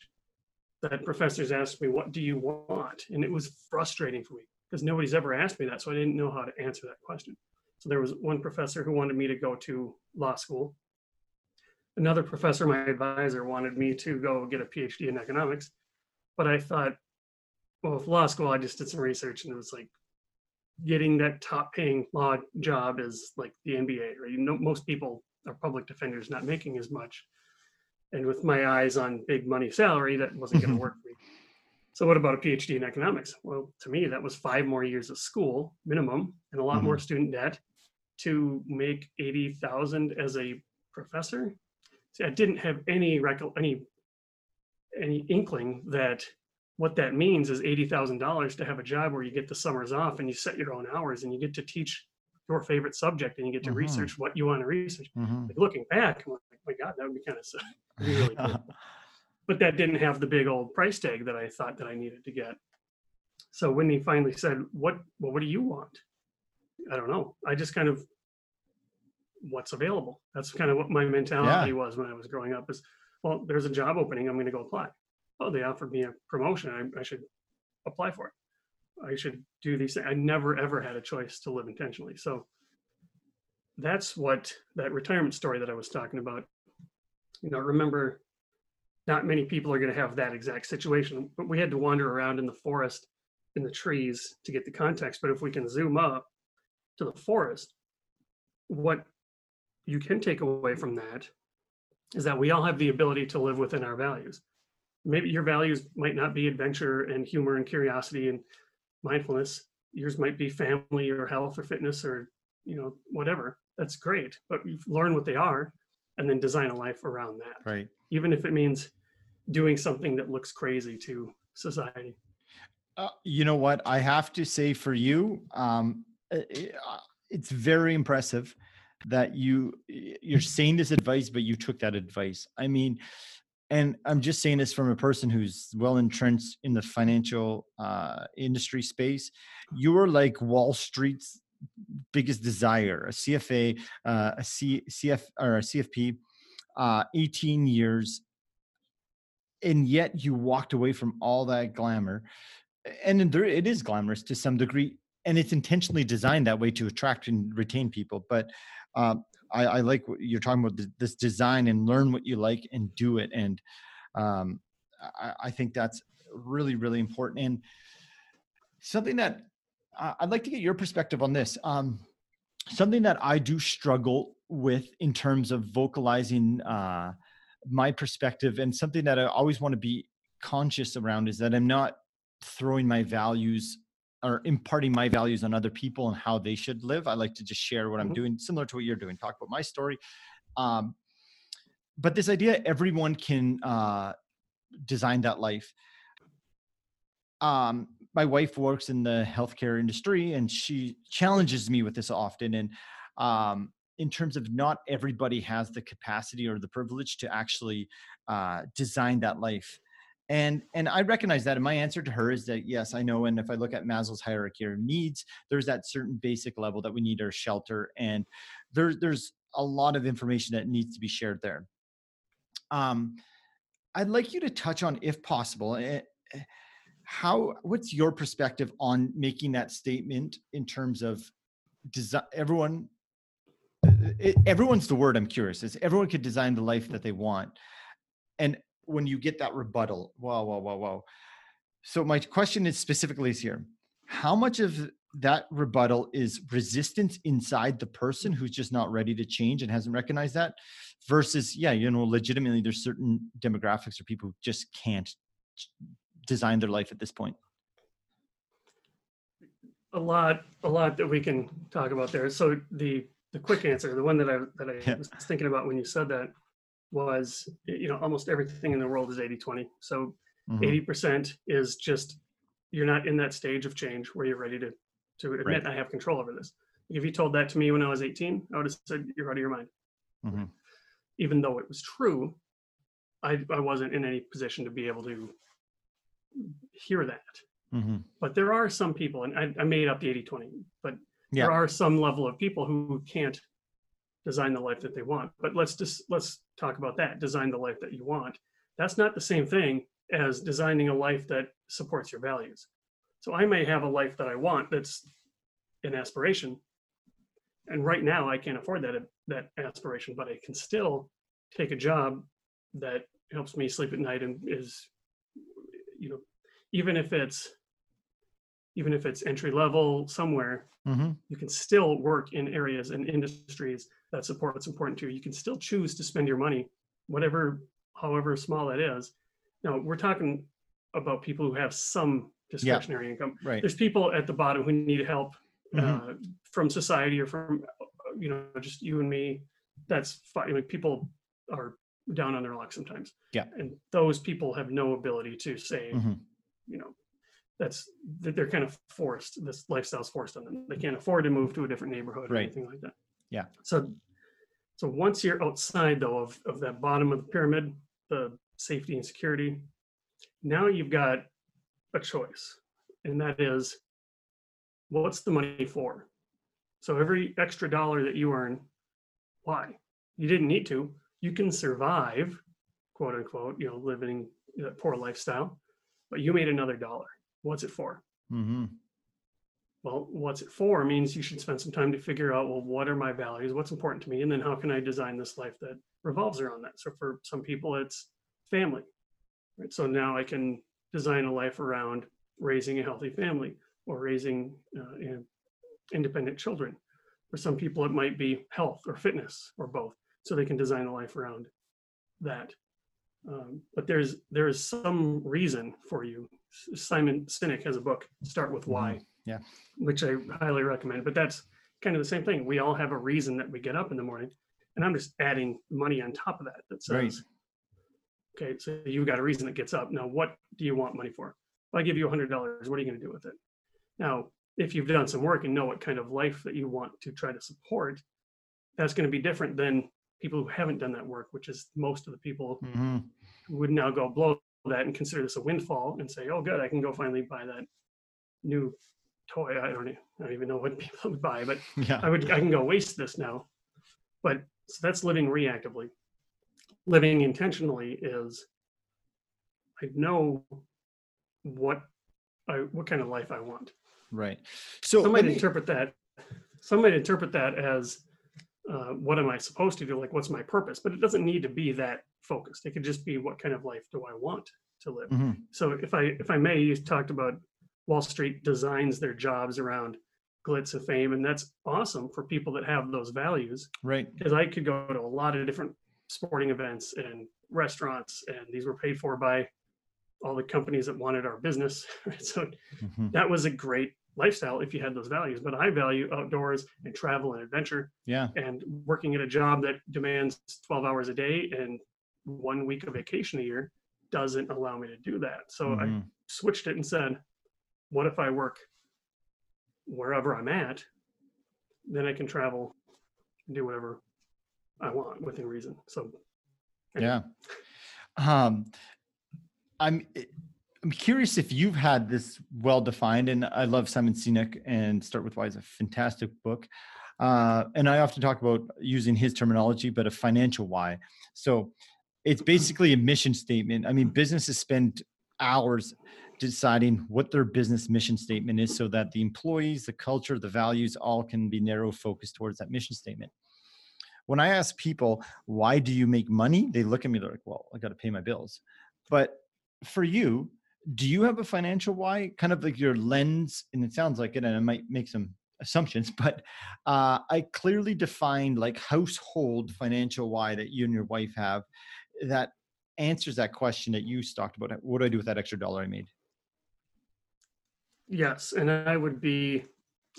that professors asked me what do you want and it was frustrating for me because nobody's ever asked me that so i didn't know how to answer that question so there was one professor who wanted me to go to law school. another professor, my advisor, wanted me to go get a PhD in economics. But I thought, well, with law school, I just did some research and it was like getting that top paying law job is like the NBA, right? You know, most people are public defenders not making as much. And with my eyes on big money salary, that wasn't going to mm-hmm. work for me. So what about a PhD in economics? Well, to me, that was five more years of school minimum and a lot more mm-hmm. student debt to make 80,000 as a professor. See, I didn't have any recol any any inkling that what that means is $80,000 to have a job where you get the summers off and you set your own hours and you get to teach your favorite subject and you get to Mhm. research what you want to research. Mhm. Like, looking back, I'm like, my God, that would be kind of [LAUGHS] really cool. [LAUGHS] But that didn't have the big old price tag that I thought that I needed to get. So when he finally said, "What? Well, what do you want?" I don't know. I just kind of what's available. That's kind of what my mentality was when I was growing up. Is well, there's a job opening. I'm going to go apply. Oh, they offered me a promotion. I, I should apply for it. I should do these things. I never ever had a choice to live intentionally. So that's what that retirement story that I was talking about. You know, remember, not many people are going to have that exact situation, but we had to wander around in the forest, in the trees to get the context. But if we can zoom up to the forest, what you can take away from that is that we all have the ability to live within our values. Maybe your values might not be adventure and humor and curiosity and mindfulness. Yours might be family or health or fitness or you know whatever. That's great, but you learn what they are, and then design a life around that. right. Even if it means doing something that looks crazy to society. Uh, you know what? I have to say for you, um, i- i- uh, it's very impressive that you you're saying this advice, but you took that advice. I mean, and I'm just saying this from a person who's well entrenched in the financial uh, industry space. You were like Wall Street's biggest desire, a CFA, uh, a C, CF or a CFP, uh, 18 years, and yet you walked away from all that glamour and there it is glamorous to some degree and it's intentionally designed that way to attract and retain people but um, I, I like what you're talking about this design and learn what you like and do it. And um, I, I think that's really really important. And something that i'd like to get your perspective on this. Um, something that i do struggle with in terms of vocalizing uh, my perspective and something that i always want to be conscious around is that i'm not throwing my values or imparting my values on other people and how they should live. I like to just share what I'm Mhm. doing, similar to what you're doing, talk about my story. Um, but this idea everyone can uh, design that life. Um, my wife works in the healthcare industry and she challenges me with this often. And um, in terms of not everybody has the capacity or the privilege to actually uh, design that life and and i recognize that and my answer to her is that yes i know and if i look at maslow's hierarchy of needs there's that certain basic level that we need our shelter and there, there's a lot of information that needs to be shared there. Um i'd like you to touch on if possible eh, eh, how what's your perspective on making that statement in terms of design everyone it, everyone's the word i'm curious is everyone could design the life that they want. And when you get that rebuttal wow wow wow wow so my question is specifically is here how much of that rebuttal is resistance inside the person who's just not ready to change and hasn't recognized that versus yeah you know legitimately there's certain demographics or people who just can't design their life at this point? A lot a lot that we can talk about there. So the the quick answer the one that i that i Yeah. was thinking about when you said that was you know almost everything in the world is 80 20 so Mhm. 80% is just you're not in that stage of change where you're ready to to admit i have control over this if you told that to me when i was 18 i would have said you're out of your mind Mhm. even though it was true i i wasn't in any position to be able to hear that Mhm. but there are some people and i, I made up the 80 20 but Yeah. there are some level of people who can't design the life that they want. But let's just let's talk about that design the life that you want. That's not the same thing as designing a life that supports your values. So i may have a life that i want that's an aspiration and right now i can't afford that that aspiration but i can still take a job that helps me sleep at night and is, you know, even if it's even if it's entry level somewhere, hmm you can still work in areas and industries that support what's important to you. You can still choose to spend your money, whatever, however small that is. Now we're talking about people who have some discretionary income. Right. There's people at the bottom who need help Mhm. uh, from society or from, you know, just you and me. That's fine. I mean, people are down on their luck sometimes. Yeah. And those people have no ability to say, Mhm. you know, that's that they're kind of forced. This lifestyle's forced on them. They can't afford to move to a different neighborhood or Right. anything like that. Yeah. So, so once you're outside though of of that bottom of the pyramid, the safety and security, now you've got a choice, and that is, what's the money for? So every extra dollar that you earn, why? You didn't need to. You can survive, quote unquote, you know, living that poor lifestyle, but you made another dollar. What's it for? hmm Well, what's it for means you should spend some time to figure out, well, what are my values? What's important to me? And then how can I design this life that revolves around that? So for some people, it's family. Right. So now I can design a life around raising a healthy family or raising uh, you know, independent children. For some people, it might be health or fitness or both. So they can design a life around that. Um, but there's there is some reason for you. Simon Sinek has a book, Start with Why, Yeah. which I highly recommend. But that's kind of the same thing. We all have a reason that we get up in the morning, and I'm just adding money on top of that. That says, Right. okay, so you've got a reason that gets up. Now, what do you want money for? If I give you a hundred dollars, what are you going to do with it? Now, if you've done some work and know what kind of life that you want to try to support, that's going to be different than people who haven't done that work, which is most of the people hmm who would now go blow that and consider this a windfall and say, "Oh, good, I can go finally buy that new toy." I don't, I don't even know what [LAUGHS] people would buy, but [LAUGHS] Yeah. I would, I can go waste this now. But so that's living reactively. Living intentionally is, I know what I, what kind of life I want. Right. So Some might me- interpret that. Some might interpret that as, uh, what am I supposed to do? Like, what's my purpose? But it doesn't need to be that focused. It could just be, what kind of life do I want to live? Mhm. So if I if I may, you talked about Wall Street designs their jobs around glitz and fame, and that's awesome for people that have those values. Right. Because I could go to a lot of different sporting events and restaurants, and these were paid for by all the companies that wanted our business. [LAUGHS] So Mhm. that was a great lifestyle if you had those values. But I value outdoors and travel and adventure, Yeah. and working at a job that demands 12 hours a day and one week of vacation a year doesn't allow me to do that. So I Mhm. switched it and said, what if I work wherever I'm at? Then I can travel and do whatever I want within reason. So Yeah. Um, I'm I'm curious if you've had this well defined, and I love Simon Sinek and Start with Why is a fantastic book. Uh, and I often talk about using his terminology, but a financial why. So it's basically a mission statement. I mean, businesses spend hours deciding what their business mission statement is so that the employees, the culture, the values all can be narrow focused towards that mission statement. When I ask people, why do you make money? They look at me, they're like, well, I got to pay my bills. But for you, do you have a financial why? Kind of like your lens, and it sounds like it, and I might make some assumptions, [LAUGHS] but uh, I clearly defined like household financial why that you and your wife have that answers that question that you talked about. What do I do with that extra dollar I made? yes, and I would be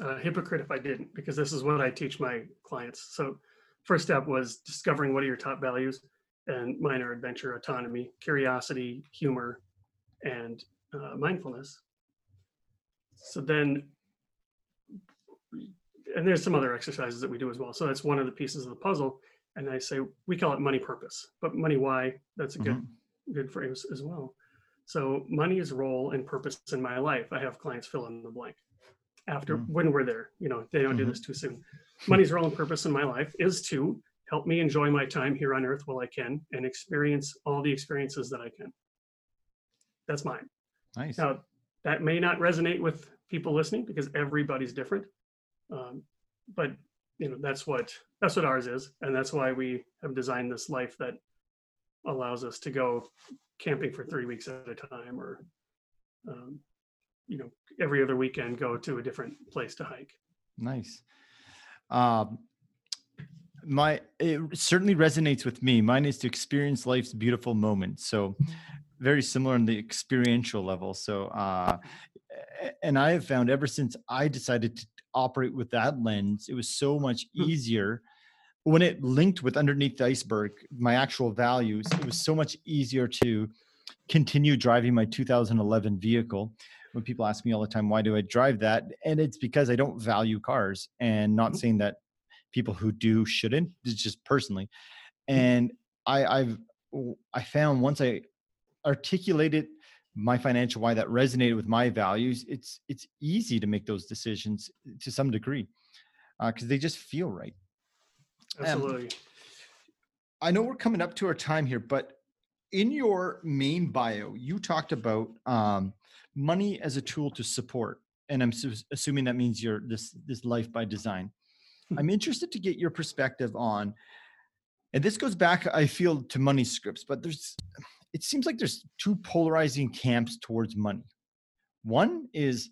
a hypocrite if I didn't, because this is what I teach my clients. So first step was discovering what are your top values, and mine are adventure, autonomy, curiosity, humor, and uh, mindfulness. So then, and there's some other exercises that we do as well. So that's one of the pieces of the puzzle. And I say we call it money purpose, but money why? That's a good Mhm. good phrase as well. So money's role and purpose in my life. I have clients fill in the blank after Mm. when we're there. You know, they don't do Mhm. this too soon. Money's role and purpose in my life is to help me enjoy my time here on earth while I can and experience all the experiences that I can. That's mine. Nice. Now, that may not resonate with people listening because everybody's different. Um, but you know that's what that's what ours is and that's why we have designed this life that allows us to go camping for three weeks at a time or um, you know every other weekend go to a different place to hike Nice. Um, my it certainly resonates with me. Mine is to experience life's beautiful moments. So very similar on the experiential level. So uh, and I have found ever since I decided to operate with that lens, it was so much Hmm. easier when it linked with underneath the iceberg, my actual values. It was so much easier to continue driving my 2011 vehicle when people ask me all the time why do i drive that and it's because i don't value cars and not Mhm. saying that people who do shouldn't it's just personally and i i've i found once i articulated my financial why that resonated with my values it's it's easy to make those decisions to some degree uh, because they just feel right. Um, Absolutely. I know we're coming up to our time here, but in your main bio, you talked about um, money as a tool to support, and I'm su- assuming that means your this this life by design. Hmm. I'm interested to get your perspective on, and this goes back, I feel, to money scripts, but there's it seems like there's two polarizing camps towards money. One is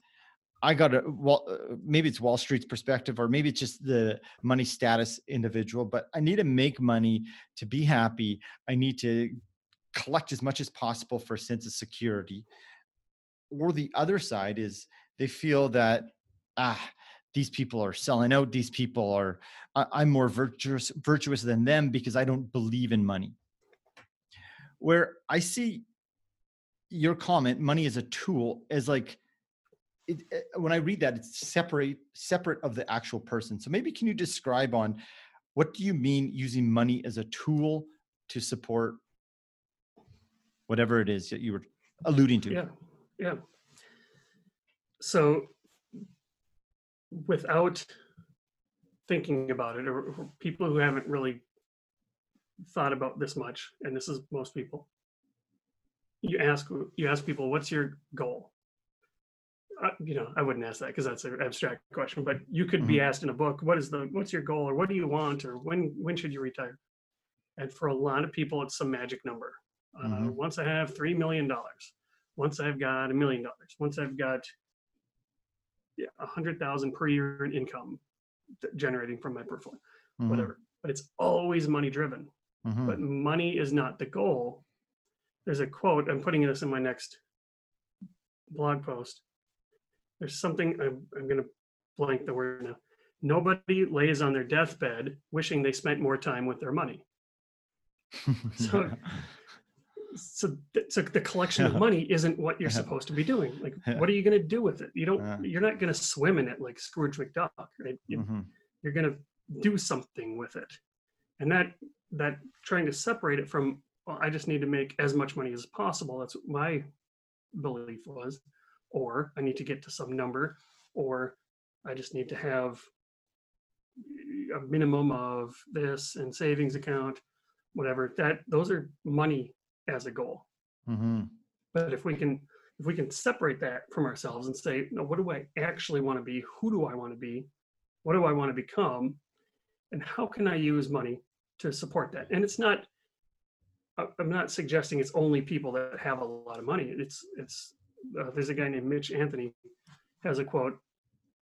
I got a well, uh, maybe it's Wall Street's perspective, or maybe it's just the money status individual. But I need to make money to be happy. I need to collect as much as possible for a sense of security. Or the other side is they feel that ah, these people are selling out. These people are I, I'm more virtuous virtuous than them because I don't believe in money. Where I see your comment, money as a tool, as like it, uh, when I read that, it's separate separate of the actual person. So maybe can you describe on what do you mean using money as a tool to support whatever it is that you were alluding to? yeah yeah so without thinking about it or people who haven't really thought about this much and this is most people. You ask you ask people what's your goal? Uh, you know i wouldn't ask that because that's an abstract question but you could be asked in a book what is the what's your goal or what do you want or when when should you retire? And for a lot of people it's some magic number. Uh, Mhm. once i have three million dollars once i've got a million dollars once i've got yeah, a hundred thousand per year in income generating from my portfolio Mhm, whatever. But it's always money driven mhm, but money is not the goal. There's a quote, I'm putting this in my next blog post. There's something, I'm, I'm going to blank the word now. Nobody lays on their deathbed wishing they spent more time with their money. [LAUGHS] So- So, th- so the collection of money isn't what you're supposed to be doing. Like, what are you going to do with it? You don't, you're not going to swim in it like Scrooge McDuck, right? You- you're going to do something with it and that that trying to separate it from well i just need to make as much money as possible that's what my belief was or i need to get to some number or i just need to have a minimum of this and savings account whatever that those are money as a goal. Mhm, but if we can if we can separate that from ourselves and say no what do i actually want to be? Who do i want to be? What do i want to become? And how can i use money to support that and it's not i'm not suggesting it's only people that have a lot of money it's it's uh, there's a guy named mitch anthony has a quote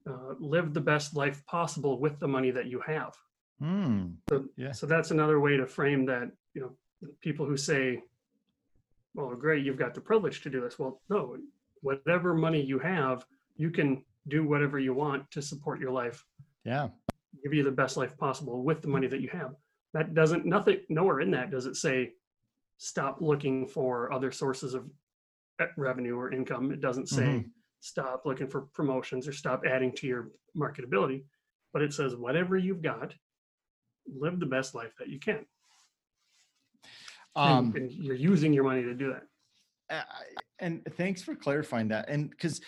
uh, live the best life possible with the money that you have mm, so, Yeah. so that's another way to frame that, you know, people who say, well, great, you've got the privilege to do this. Well, no, whatever money you have, you can do whatever you want to support your life, Yeah. give you the best life possible with the money that you have. That doesn't, nothing, nowhere in that does it say, stop looking for other sources of uh, revenue or income. It doesn't say, Mhm. stop looking for promotions or stop adding to your marketability, but it says, whatever you've got, live the best life that you can. And- Um, and, you're using your money to do that. Uh, and thanks for clarifying that and because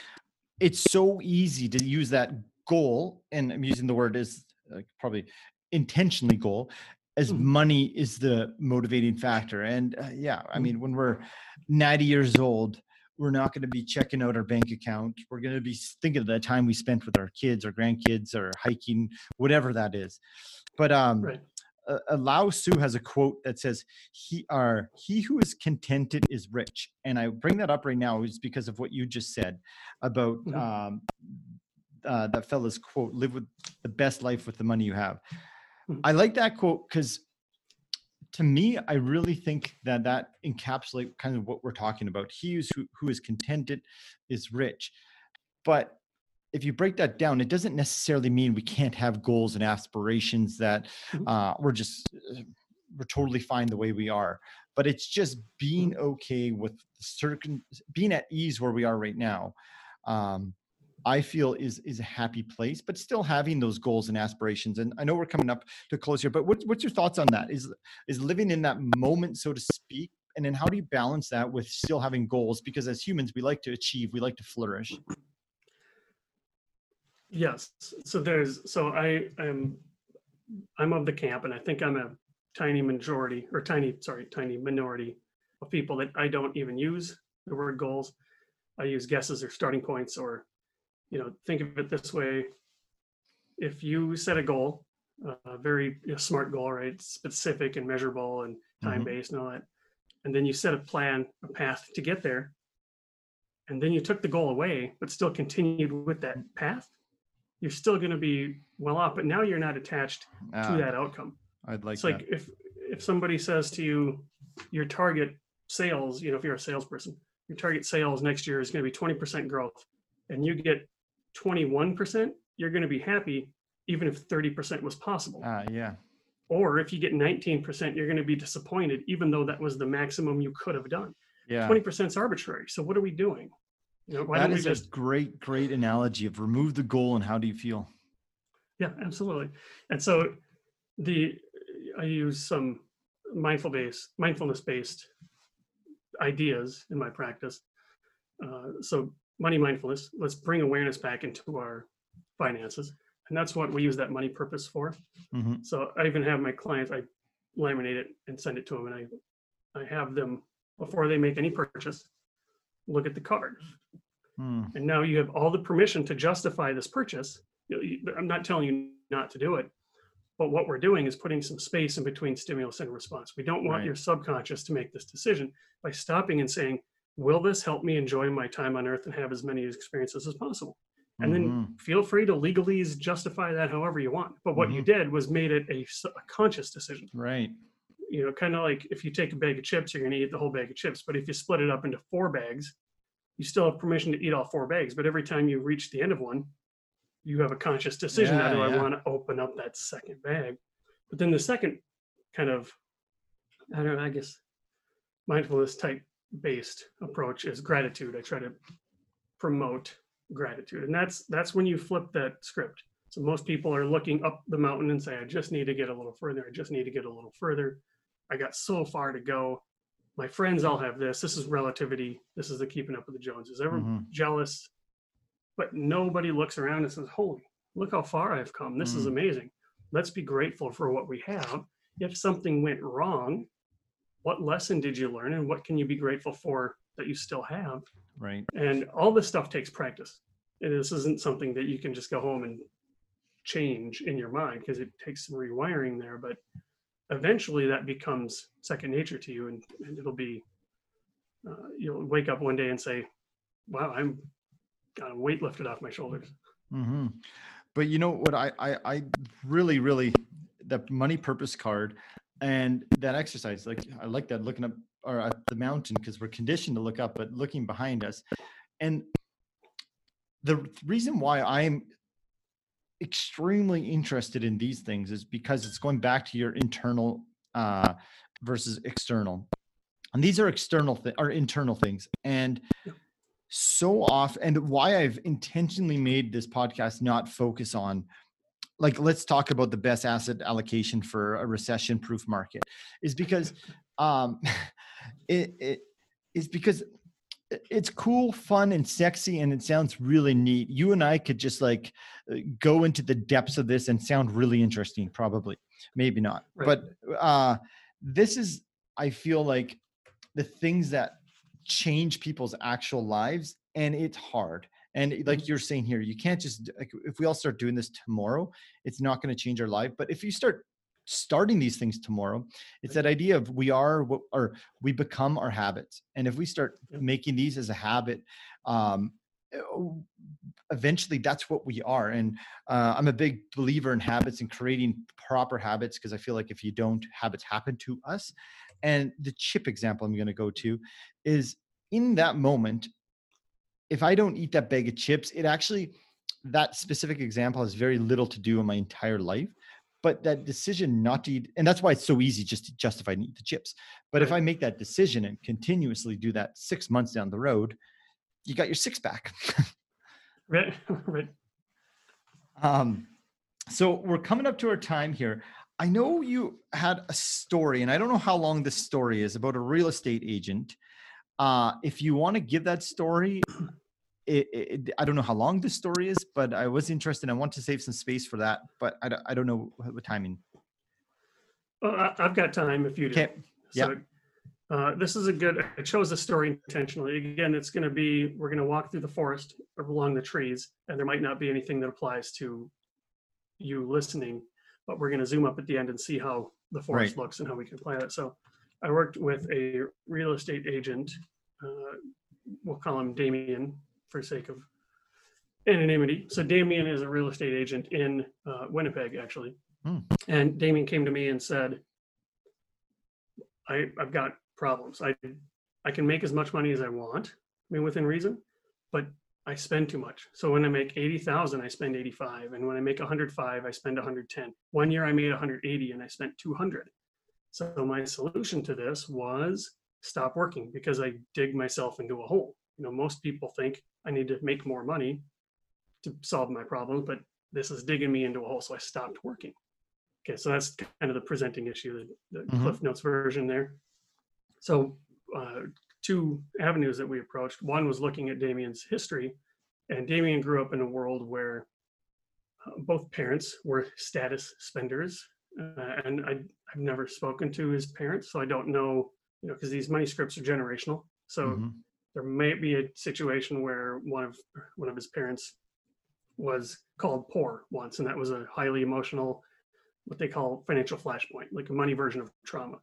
it's so easy to use that goal and i'm using the word as uh, probably intentionally goal as Mhm. money is the motivating factor and uh, yeah i Mhm. mean when we're 90 years old we're not going to be checking out our bank account we're going to be thinking of the time we spent with our kids or grandkids or hiking whatever that is but um Right. uh, Lao Tzu has a quote that says, "He are he who is contented is rich." And I bring that up right now is because of what you just said about Mhm. um, uh, that fella's quote: "Live with the best life with the money you have." I like that quote because, to me, I really think that that encapsulates kind of what we're talking about. He is who, who is contented is rich, but if you break that down, it doesn't necessarily mean we can't have goals and aspirations that Mhm. uh, we're just uh, we're totally fine the way we are. But it's just being okay with certain being at ease where we are right now. Um, I feel is is a happy place, but still having those goals and aspirations. And I know we're coming up to close here, but what's what's your thoughts on that? Is is living in that moment, so to speak, and then how do you balance that with still having goals? Because as humans, we like to achieve, we like to flourish. Yes. So there's so I am I'm of the camp, and I think I'm a tiny majority or tiny sorry tiny minority of people that I don't even use the word goals. I use guesses or starting points, or you know, think of it this way: if you set a goal, a very you know, smart goal, right, specific and measurable and mm-hmm. time based and all that, and then you set a plan, a path to get there, and then you took the goal away, but still continued with that mm. path, you're still going to be well off. But now you're not attached to Ah, that outcome. I'd like it's that. like if if somebody says to you, your target sales, you know, if you're a salesperson, your target sales next year is going to be 20% growth, and you get 21%, you're going to be happy, even if 30% was possible. Ah, yeah. Or if you get 19%, you're going to be disappointed, even though that was the maximum you could have done. Yeah. 20% is arbitrary. So what are we doing? You know, why That we just a great, great analogy of remove the goal and how do you feel? Yeah, absolutely. And so the I use some mindful based mindfulness based ideas in my practice. Uh, so money mindfulness, let's bring awareness back into our finances. And that's what we use that money purpose for. hmm So I even have my clients, I laminate it and send it to them and I I have them before they make any purchase, look at the card. Hmm. And now you have all the permission to justify this purchase. You know, you- I'm not telling you not to do it, but what we're doing is putting some space in between stimulus and response. We don't want Right. your subconscious to make this decision by stopping and saying, "Will this help me enjoy my time on Earth and have as many experiences as possible?" And then Mhm. feel free to legalese justify that however you want. But what you Mm-hmm. did was made it a conscious decision Right. you know, kind of like if you take a bag of chips, you're going to eat the whole bag of chips. But if you split it up into four bags, you still have permission to eat all four bags. But every time you reach the end of one, you have a conscious decision. now, Yeah, do I want to open up that second bag? But then the second kind of, I don't know, I guess mindfulness type based approach is gratitude. I try to promote gratitude. And that's that's when you flip that script. So most people are looking up the mountain and say, I just need to get a little further. I just need to get a little further. I got so far to go. My friends all have this. This is relativity. This is the keeping up with the Joneses. Everyone Mhm. jealous, but nobody looks around and says, Holy, look how far I've come. This is Mm. amazing. Let's be grateful for what we have. If something went wrong, what lesson did you learn and what can you be grateful for that you still have? Right. And all this stuff takes practice. And this isn't something that you can just go home and change in your mind because it takes some rewiring there. But eventually that becomes second nature to you and, and it'll be, uh, you'll wake up one day and say, wow, I'm got a weight lifted off my shoulders. hmm But you know what? I, I, I really, really, the money purpose card and that exercise, like I like that looking up or at the mountain because we're conditioned to look up, but looking behind us. And the reason why I'm extremely interested in these things is because it's going back to your internal uh, versus external. And these are external th- or internal things. And so often and why I've intentionally made this podcast not focus on like let's talk about the best asset allocation for a recession proof market is because [LAUGHS] um [LAUGHS] it, it is because it's cool fun and sexy and it sounds really neat. You and i could just like uh, go into the depths of this and sound really interesting probably. Maybe not. Right. but uh this is i feel like the things that change people's actual lives and it's hard and Mm-hmm. like you're saying here you can't just like if we all start doing this tomorrow it's not going to change our life. But if you start starting these things tomorrow it's that idea of we are what or we become our habits. And if we start making these as a habit um uh, eventually that's what we are. And uh, i'm a big believer in habits and creating proper habits because i feel like if you don't habits happen to us. And the chip example i'm going to go to is in that moment if i don't eat that bag of chips it actually that specific example has very little to do in my entire life but that decision not to eat and that's why it's so easy just to justify and eat the chips but if i make that decision and continuously do that six months down the road you got your six pack [LAUGHS] Right, [LAUGHS] right. Um, so we're coming up to our time here. I know you had a story, and I don't know how long this story is about a real estate agent. Uh, if you want to give that story, it, it, I don't know how long this story is, but I was interested. I want to save some space for that, but I don't, I don't know what, what timing. Well, I, I've got time if you do. Okay. yeah. So, uh, this is a good, I chose the story intentionally. Again, it's going to be, we're going to walk through the forest along the trees, and there might not be anything that applies to you listening, but we're going to zoom up at the end and see how the forest Right. looks and how we can apply that. So I worked with a real estate agent. Uh, we'll call him Damien for sake of anonymity. So Damien is a real estate agent in uh, Winnipeg, actually. Hmm. And Damien came to me and said, I, I've got problems. I, I can make as much money as I want, I mean, within reason, but I spend too much. So when I make 80,000, I spend 85. And when I make 105, I spend 110. One year I made 180 and I spent 200. So my solution to this was stop working because I dig myself into a hole. You know, most people think I need to make more money to solve my problems, but this is digging me into a hole. So I stopped working. Okay, so that's kind of the presenting issue, the, the Mhm. Cliff Notes version there. So uh, two avenues that we approached. One was looking at Damien's history, and Damien grew up in a world where uh, both parents were status spenders, uh, and I, I've never spoken to his parents, so I don't know, you know, because these money scripts are generational. So Mhm. there may be a situation where one of one of his parents was called poor once, and that was a highly emotional, what they call financial flashpoint, like a money version of trauma.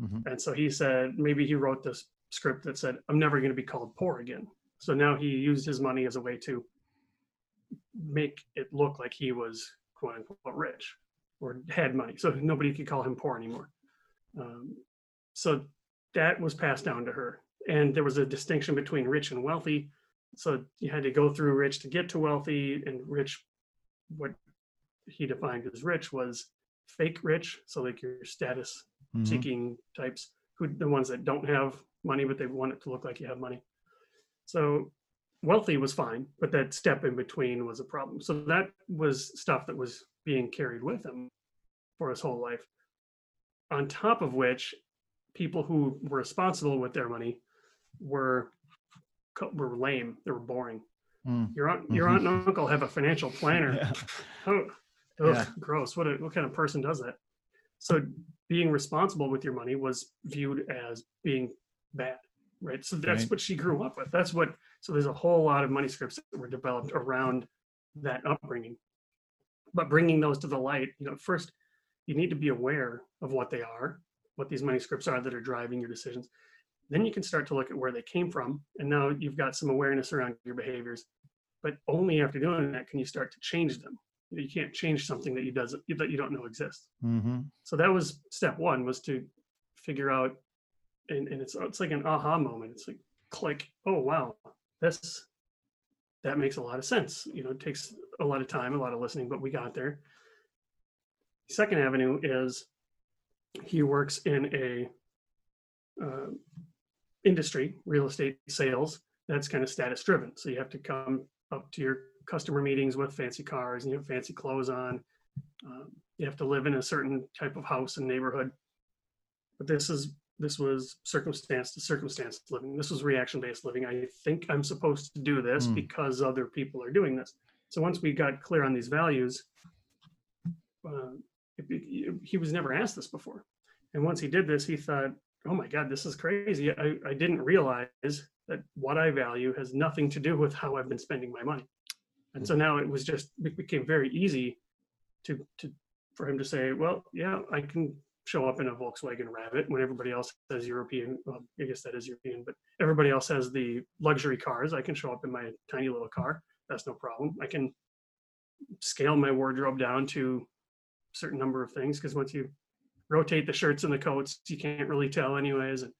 Mhm. And so he said maybe he wrote this script that said, "I'm never going to be called poor again." So now he used his money as a way to make it look like he was quote unquote rich or had money, so nobody could call him poor anymore. Um, so that was passed down to her, and there was a distinction between rich and wealthy. So you had to go through rich to get to wealthy, and rich, what he defined as rich was fake rich, so like your status Mhm. seeking types who the ones that don't have money but they want it to look like you have money so wealthy was fine but that step in between was a problem so that was stuff that was being carried with him for his whole life on top of which people who were responsible with their money were were lame they were boring Mm. your aunt your aunt and uncle have a financial planner [LAUGHS] Yeah. [LAUGHS] Oh, ugh, Yeah. gross. What, a, what kind of person does that? So being responsible with your money was viewed as being bad, right? So that's Right. what she grew up with. That's what, so there's a whole lot of money scripts that were developed around that upbringing. But bringing those to the light, you know, first you need to be aware of what they are, what these money scripts are that are driving your decisions. Then you can start to look at where they came from. And now you've got some awareness around your behaviors. But only after doing that can you start to change them you can't change something that you doesn't that you don't know exists Mhm. so that was step one was to figure out and, and it's it's like an aha moment it's like click oh wow this that makes a lot of sense you know it takes a lot of time a lot of listening but we got there second avenue is he works in a uh, industry real estate sales that's kind of status driven. So you have to come up to your customer meetings with fancy cars and you have fancy clothes on um, you have to live in a certain type of house and neighborhood. But this is this was circumstance to circumstance living. This was reaction based living. I think i'm supposed to do this Mm. because other people are doing this. So once we got clear on these values uh, it be- he was never asked this before and once he did this he thought oh my God, this is crazy. I, I didn't realize that what I value has nothing to do with how I've been spending my money. And so now it was just, it became very easy to, to, for him to say, well, yeah, I can show up in a Volkswagen Rabbit when everybody else has European, well, I guess that is European, but everybody else has the luxury cars. I can show up in my tiny little car. That's no problem. I can scale my wardrobe down to certain number of things because once you rotate the shirts and the coats, you can't really tell anyways. And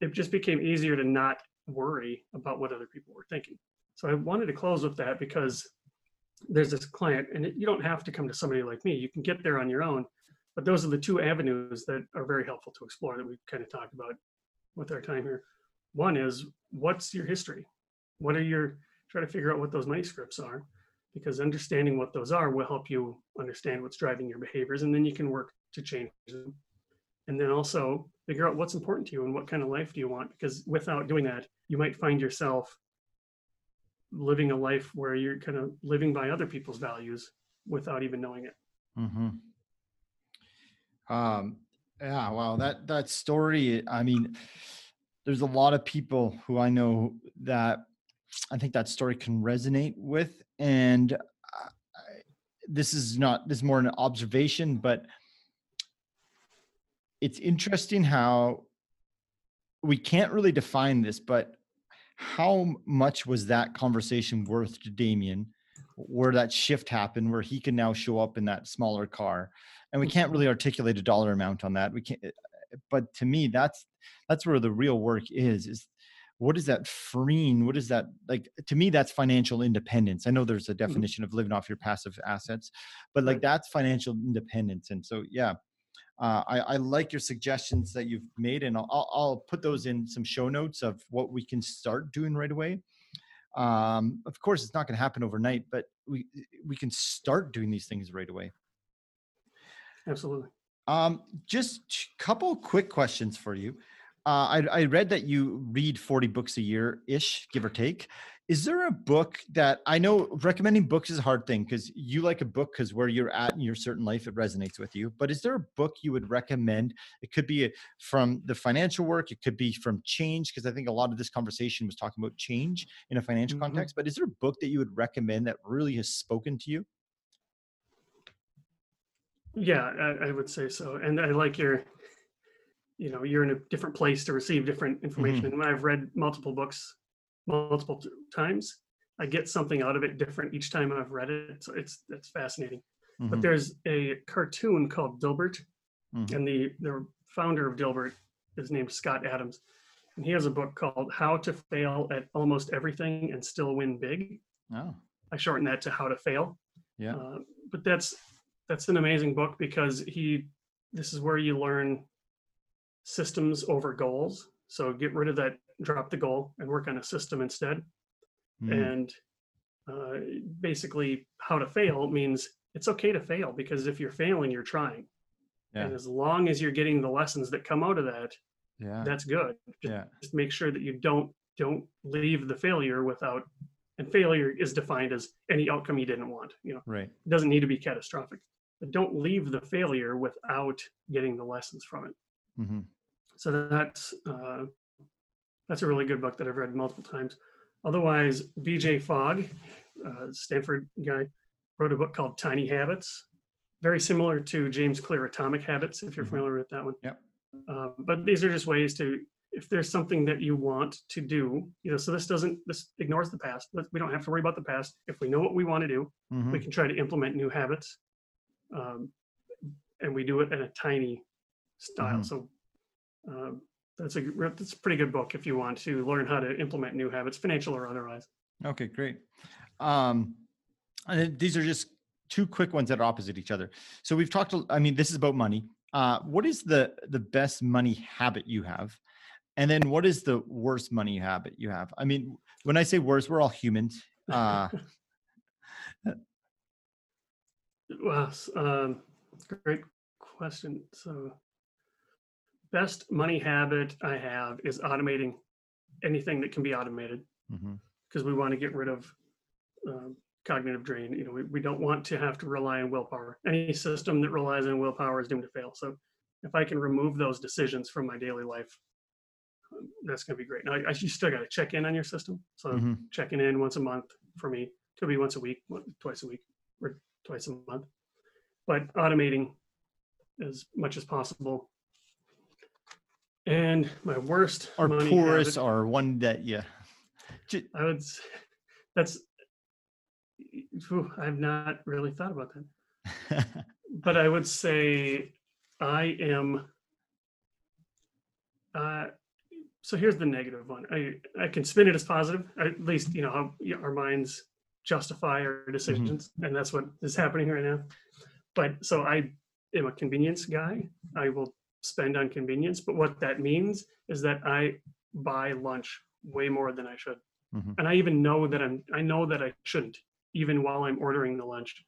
it just became easier to not worry about what other people were thinking. So I wanted to close with that because there's this client, and it, you don't have to come to somebody like me. You can get there on your own. But those are the two avenues that are very helpful to explore that we kind of talked about with our time here. One is what's your history? What are your try to figure out what those money scripts are because understanding what those are will help you understand what's driving your behaviors and then you can work to change them. And then also figure out what's important to you and what kind of life do you want because without doing that, you might find yourself living a life where you're kind of living by other people's values without even knowing it. Mm-hmm. Um, yeah, wow, that that story. I mean, there's a lot of people who I know that I think that story can resonate with, and I, this is not this is more an observation, but it's interesting how we can't really define this, but how much was that conversation worth to Damien, where that shift happened, where he can now show up in that smaller car, and we mm-hmm. can't really articulate a dollar amount on that. We can't, eh, eh, but to me, that's that's where the real work is. Is what is that freeing? What is that like? To me, that's financial independence. I know there's a Mm-hmm. definition of living off your passive assets, but like that's financial independence. And so, yeah, uh, I, I like your suggestions that you've made, and I'll, I'll I'll put those in some show notes of what we can start doing right away. Um, of course, it's not going to happen overnight, but we we can start doing these things right away. Absolutely. Um, just a couple quick questions for you. Uh, I, I read that you read 40 books a year ish, give or take. Is there a book that I know recommending books is a hard thing because you like a book because where you're at in your certain life, it resonates with you. But is there a book you would recommend? It could be from the financial work, it could be from change, because I think a lot of this conversation was talking about change in a financial Mhm. context. But is there a book that you would recommend that really has spoken to you? Yeah, I, I would say so. And I like your, you know, you're in a different place to receive different information. And when I've read multiple books multiple times, I get something out of it different each time I've read it. So it's it's fascinating. But Mhm, there's a cartoon called Dilbert, mhm. and the the founder of Dilbert is named Scott Adams, and he has a book called How to Fail at Almost Everything and Still Win Big. Oh, I shorten that to How to Fail. yeah. Uh, but that's that's an amazing book because he this is where you learn systems over goals. So get rid of that, drop the goal, and work on a system instead. Mhm. And uh, basically, how to fail means it's okay to fail because if you're failing, you're trying. And as long as you're getting the lessons that come out of that, Yeah. that's good. Just, Yeah. just make sure that you don't don't leave the failure without. And failure is defined as any outcome you didn't want. You know Right. it doesn't need to be catastrophic but don't leave the failure without getting the lessons from it hmm so that's uh, that's a really good book that i've read multiple times otherwise bj fogg uh, stanford guy wrote a book called tiny habits very similar to james clear atomic habits if you're Mhm. familiar with that one Yep. uh, but these are just ways to if there's something that you want to do you know so this doesn't this ignores the past Let's- we don't have to worry about the past if we know what we want to do hmm we can try to implement new habits um, and we do it in a tiny style Mhm. so um, that's a that's a pretty good book if you want to learn how to implement new habits financial or otherwise Okay, great. Um, and these are just two quick ones that are opposite each other. So we've talked. I mean, this is about money. Uh, what is the the best money habit you have, and then what is the worst money habit you have? I mean, when I say worst, we're all humans. Uh, [LAUGHS] well um, great question so best money habit i have is automating anything that can be automated because we want to get rid of um, cognitive drain. You know, we, we don't want to have to rely on willpower. Any system that relies on willpower is doomed to fail. So if I can remove those decisions from my daily life, um, that's going to be great. Now, I, you still got to check in on your system. So Mhm. checking in once a month for me could be once a week, twice a week, or twice a month. But automating as much as possible. And my worst Or money poorest, habit- or one that yeah. I would. s- That's. I've not really thought about that, [LAUGHS] but I would say I am. Uh, so here's the negative one. I I can spin it as positive. At least you know how our minds justify our decisions, and that's what is happening right now. But so I am a convenience guy. I will spend on convenience, but what that means is that I buy lunch way more than I should Mhm. and I even know that I'm I know that I shouldn't even while I'm ordering the lunch.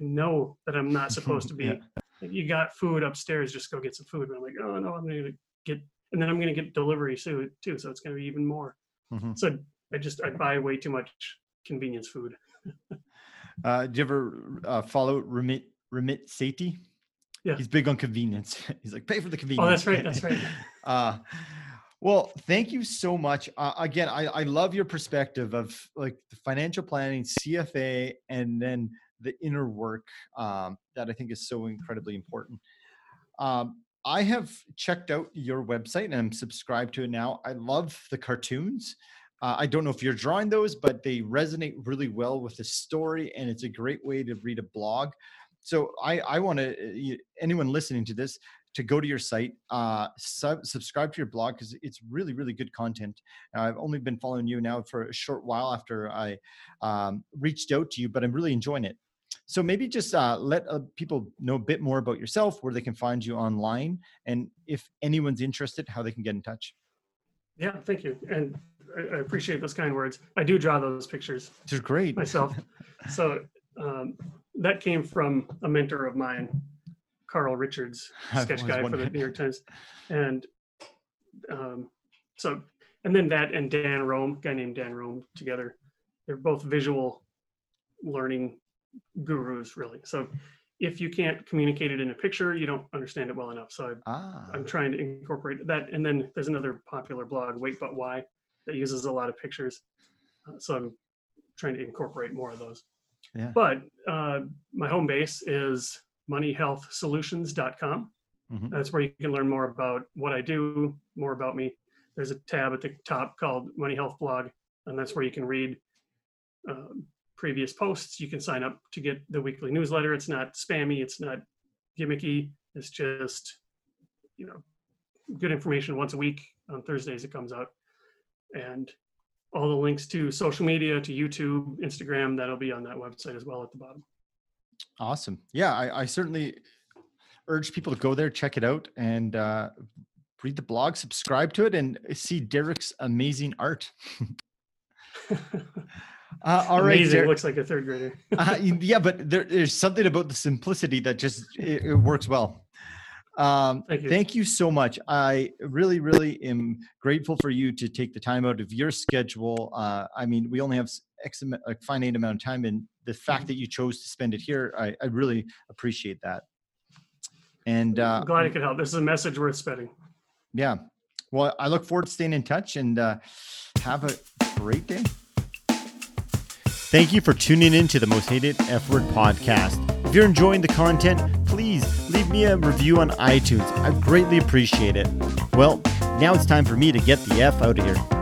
I know that I'm not supposed to [LAUGHS] be. Yeah. You got food upstairs, just go get some food. But I'm like, oh no, I'm gonna get, and then I'm gonna get delivery soon too, so it's gonna be even more. Mhm. So I just I buy way too much convenience food. [LAUGHS] Uh, do you ever uh, follow Ramit Ramit Sethi? Yeah. he's big on convenience. [LAUGHS] He's like pay for the convenience. Oh, that's right, that's right. [LAUGHS] uh, well, thank you so much. Uh, again, I, I love your perspective of like the financial planning, CFA, and then the inner work um, that I think is so incredibly important. Um, I have checked out your website and I'm subscribed to it now. I love the cartoons. Uh, I don't know if you're drawing those, but they resonate really well with the story, and it's a great way to read a blog. So I, I want to anyone listening to this to go to your site, uh, sub, subscribe to your blog because it's really, really good content. Uh, I've only been following you now for a short while after I um, reached out to you, but I'm really enjoying it. So maybe just uh, let uh, people know a bit more about yourself, where they can find you online, and if anyone's interested, how they can get in touch. Yeah, thank you, and I, appreciate those kind words. I do draw those pictures Which is great. myself. [LAUGHS] so um, that came from a mentor of mine, Carl Richards, [LAUGHS] sketch guy for the. New York Times, and um, so and then that and Dan Roam, guy named Dan Roam, together, they're both visual learning gurus, really. So if you can't communicate it in a picture, you don't understand it well enough. So ah, I'm trying to incorporate that. And then there's another popular blog, Wait But Why, that uses a lot of pictures. Uh, so I'm trying to incorporate more of those. Yeah. But uh, my home base is moneyhealthsolutions.com. Mhm. That's where you can learn more about what I do, more about me. There's a tab at the top called Money Health Blog, and that's where you can read um, previous posts. You can sign up to get the weekly newsletter. It's not spammy, it's not gimmicky. It's just, you know, good information once a week. On Thursdays, it comes out. And all the links to social media, to YouTube, Instagram, that'll be on that website as well at the bottom. awesome. Yeah, I, I certainly urge people to go there, check it out, and uh, read the blog, subscribe to it, and see Derek's amazing art. [LAUGHS] Uh, all right, Amazing. Derek. Looks like a third grader. uh, yeah, but there, there's something about the simplicity that just it, it works well. Um, Thank you. thank you so much. I really, really am grateful for you to take the time out of your schedule. Uh, I mean, we only have s- X amount, a finite amount of time, and the fact that you chose to spend it here, I, I really appreciate that. And uh, I'm glad I could help. This is a message worth spreading. yeah, well, I look forward to staying in touch and uh, have a great day. Thank you for tuning in to the Most Hated F Word podcast. If you're enjoying the content, please leave me a review on iTunes. I greatly appreciate it. Well, now it's time for me to get the F out of here.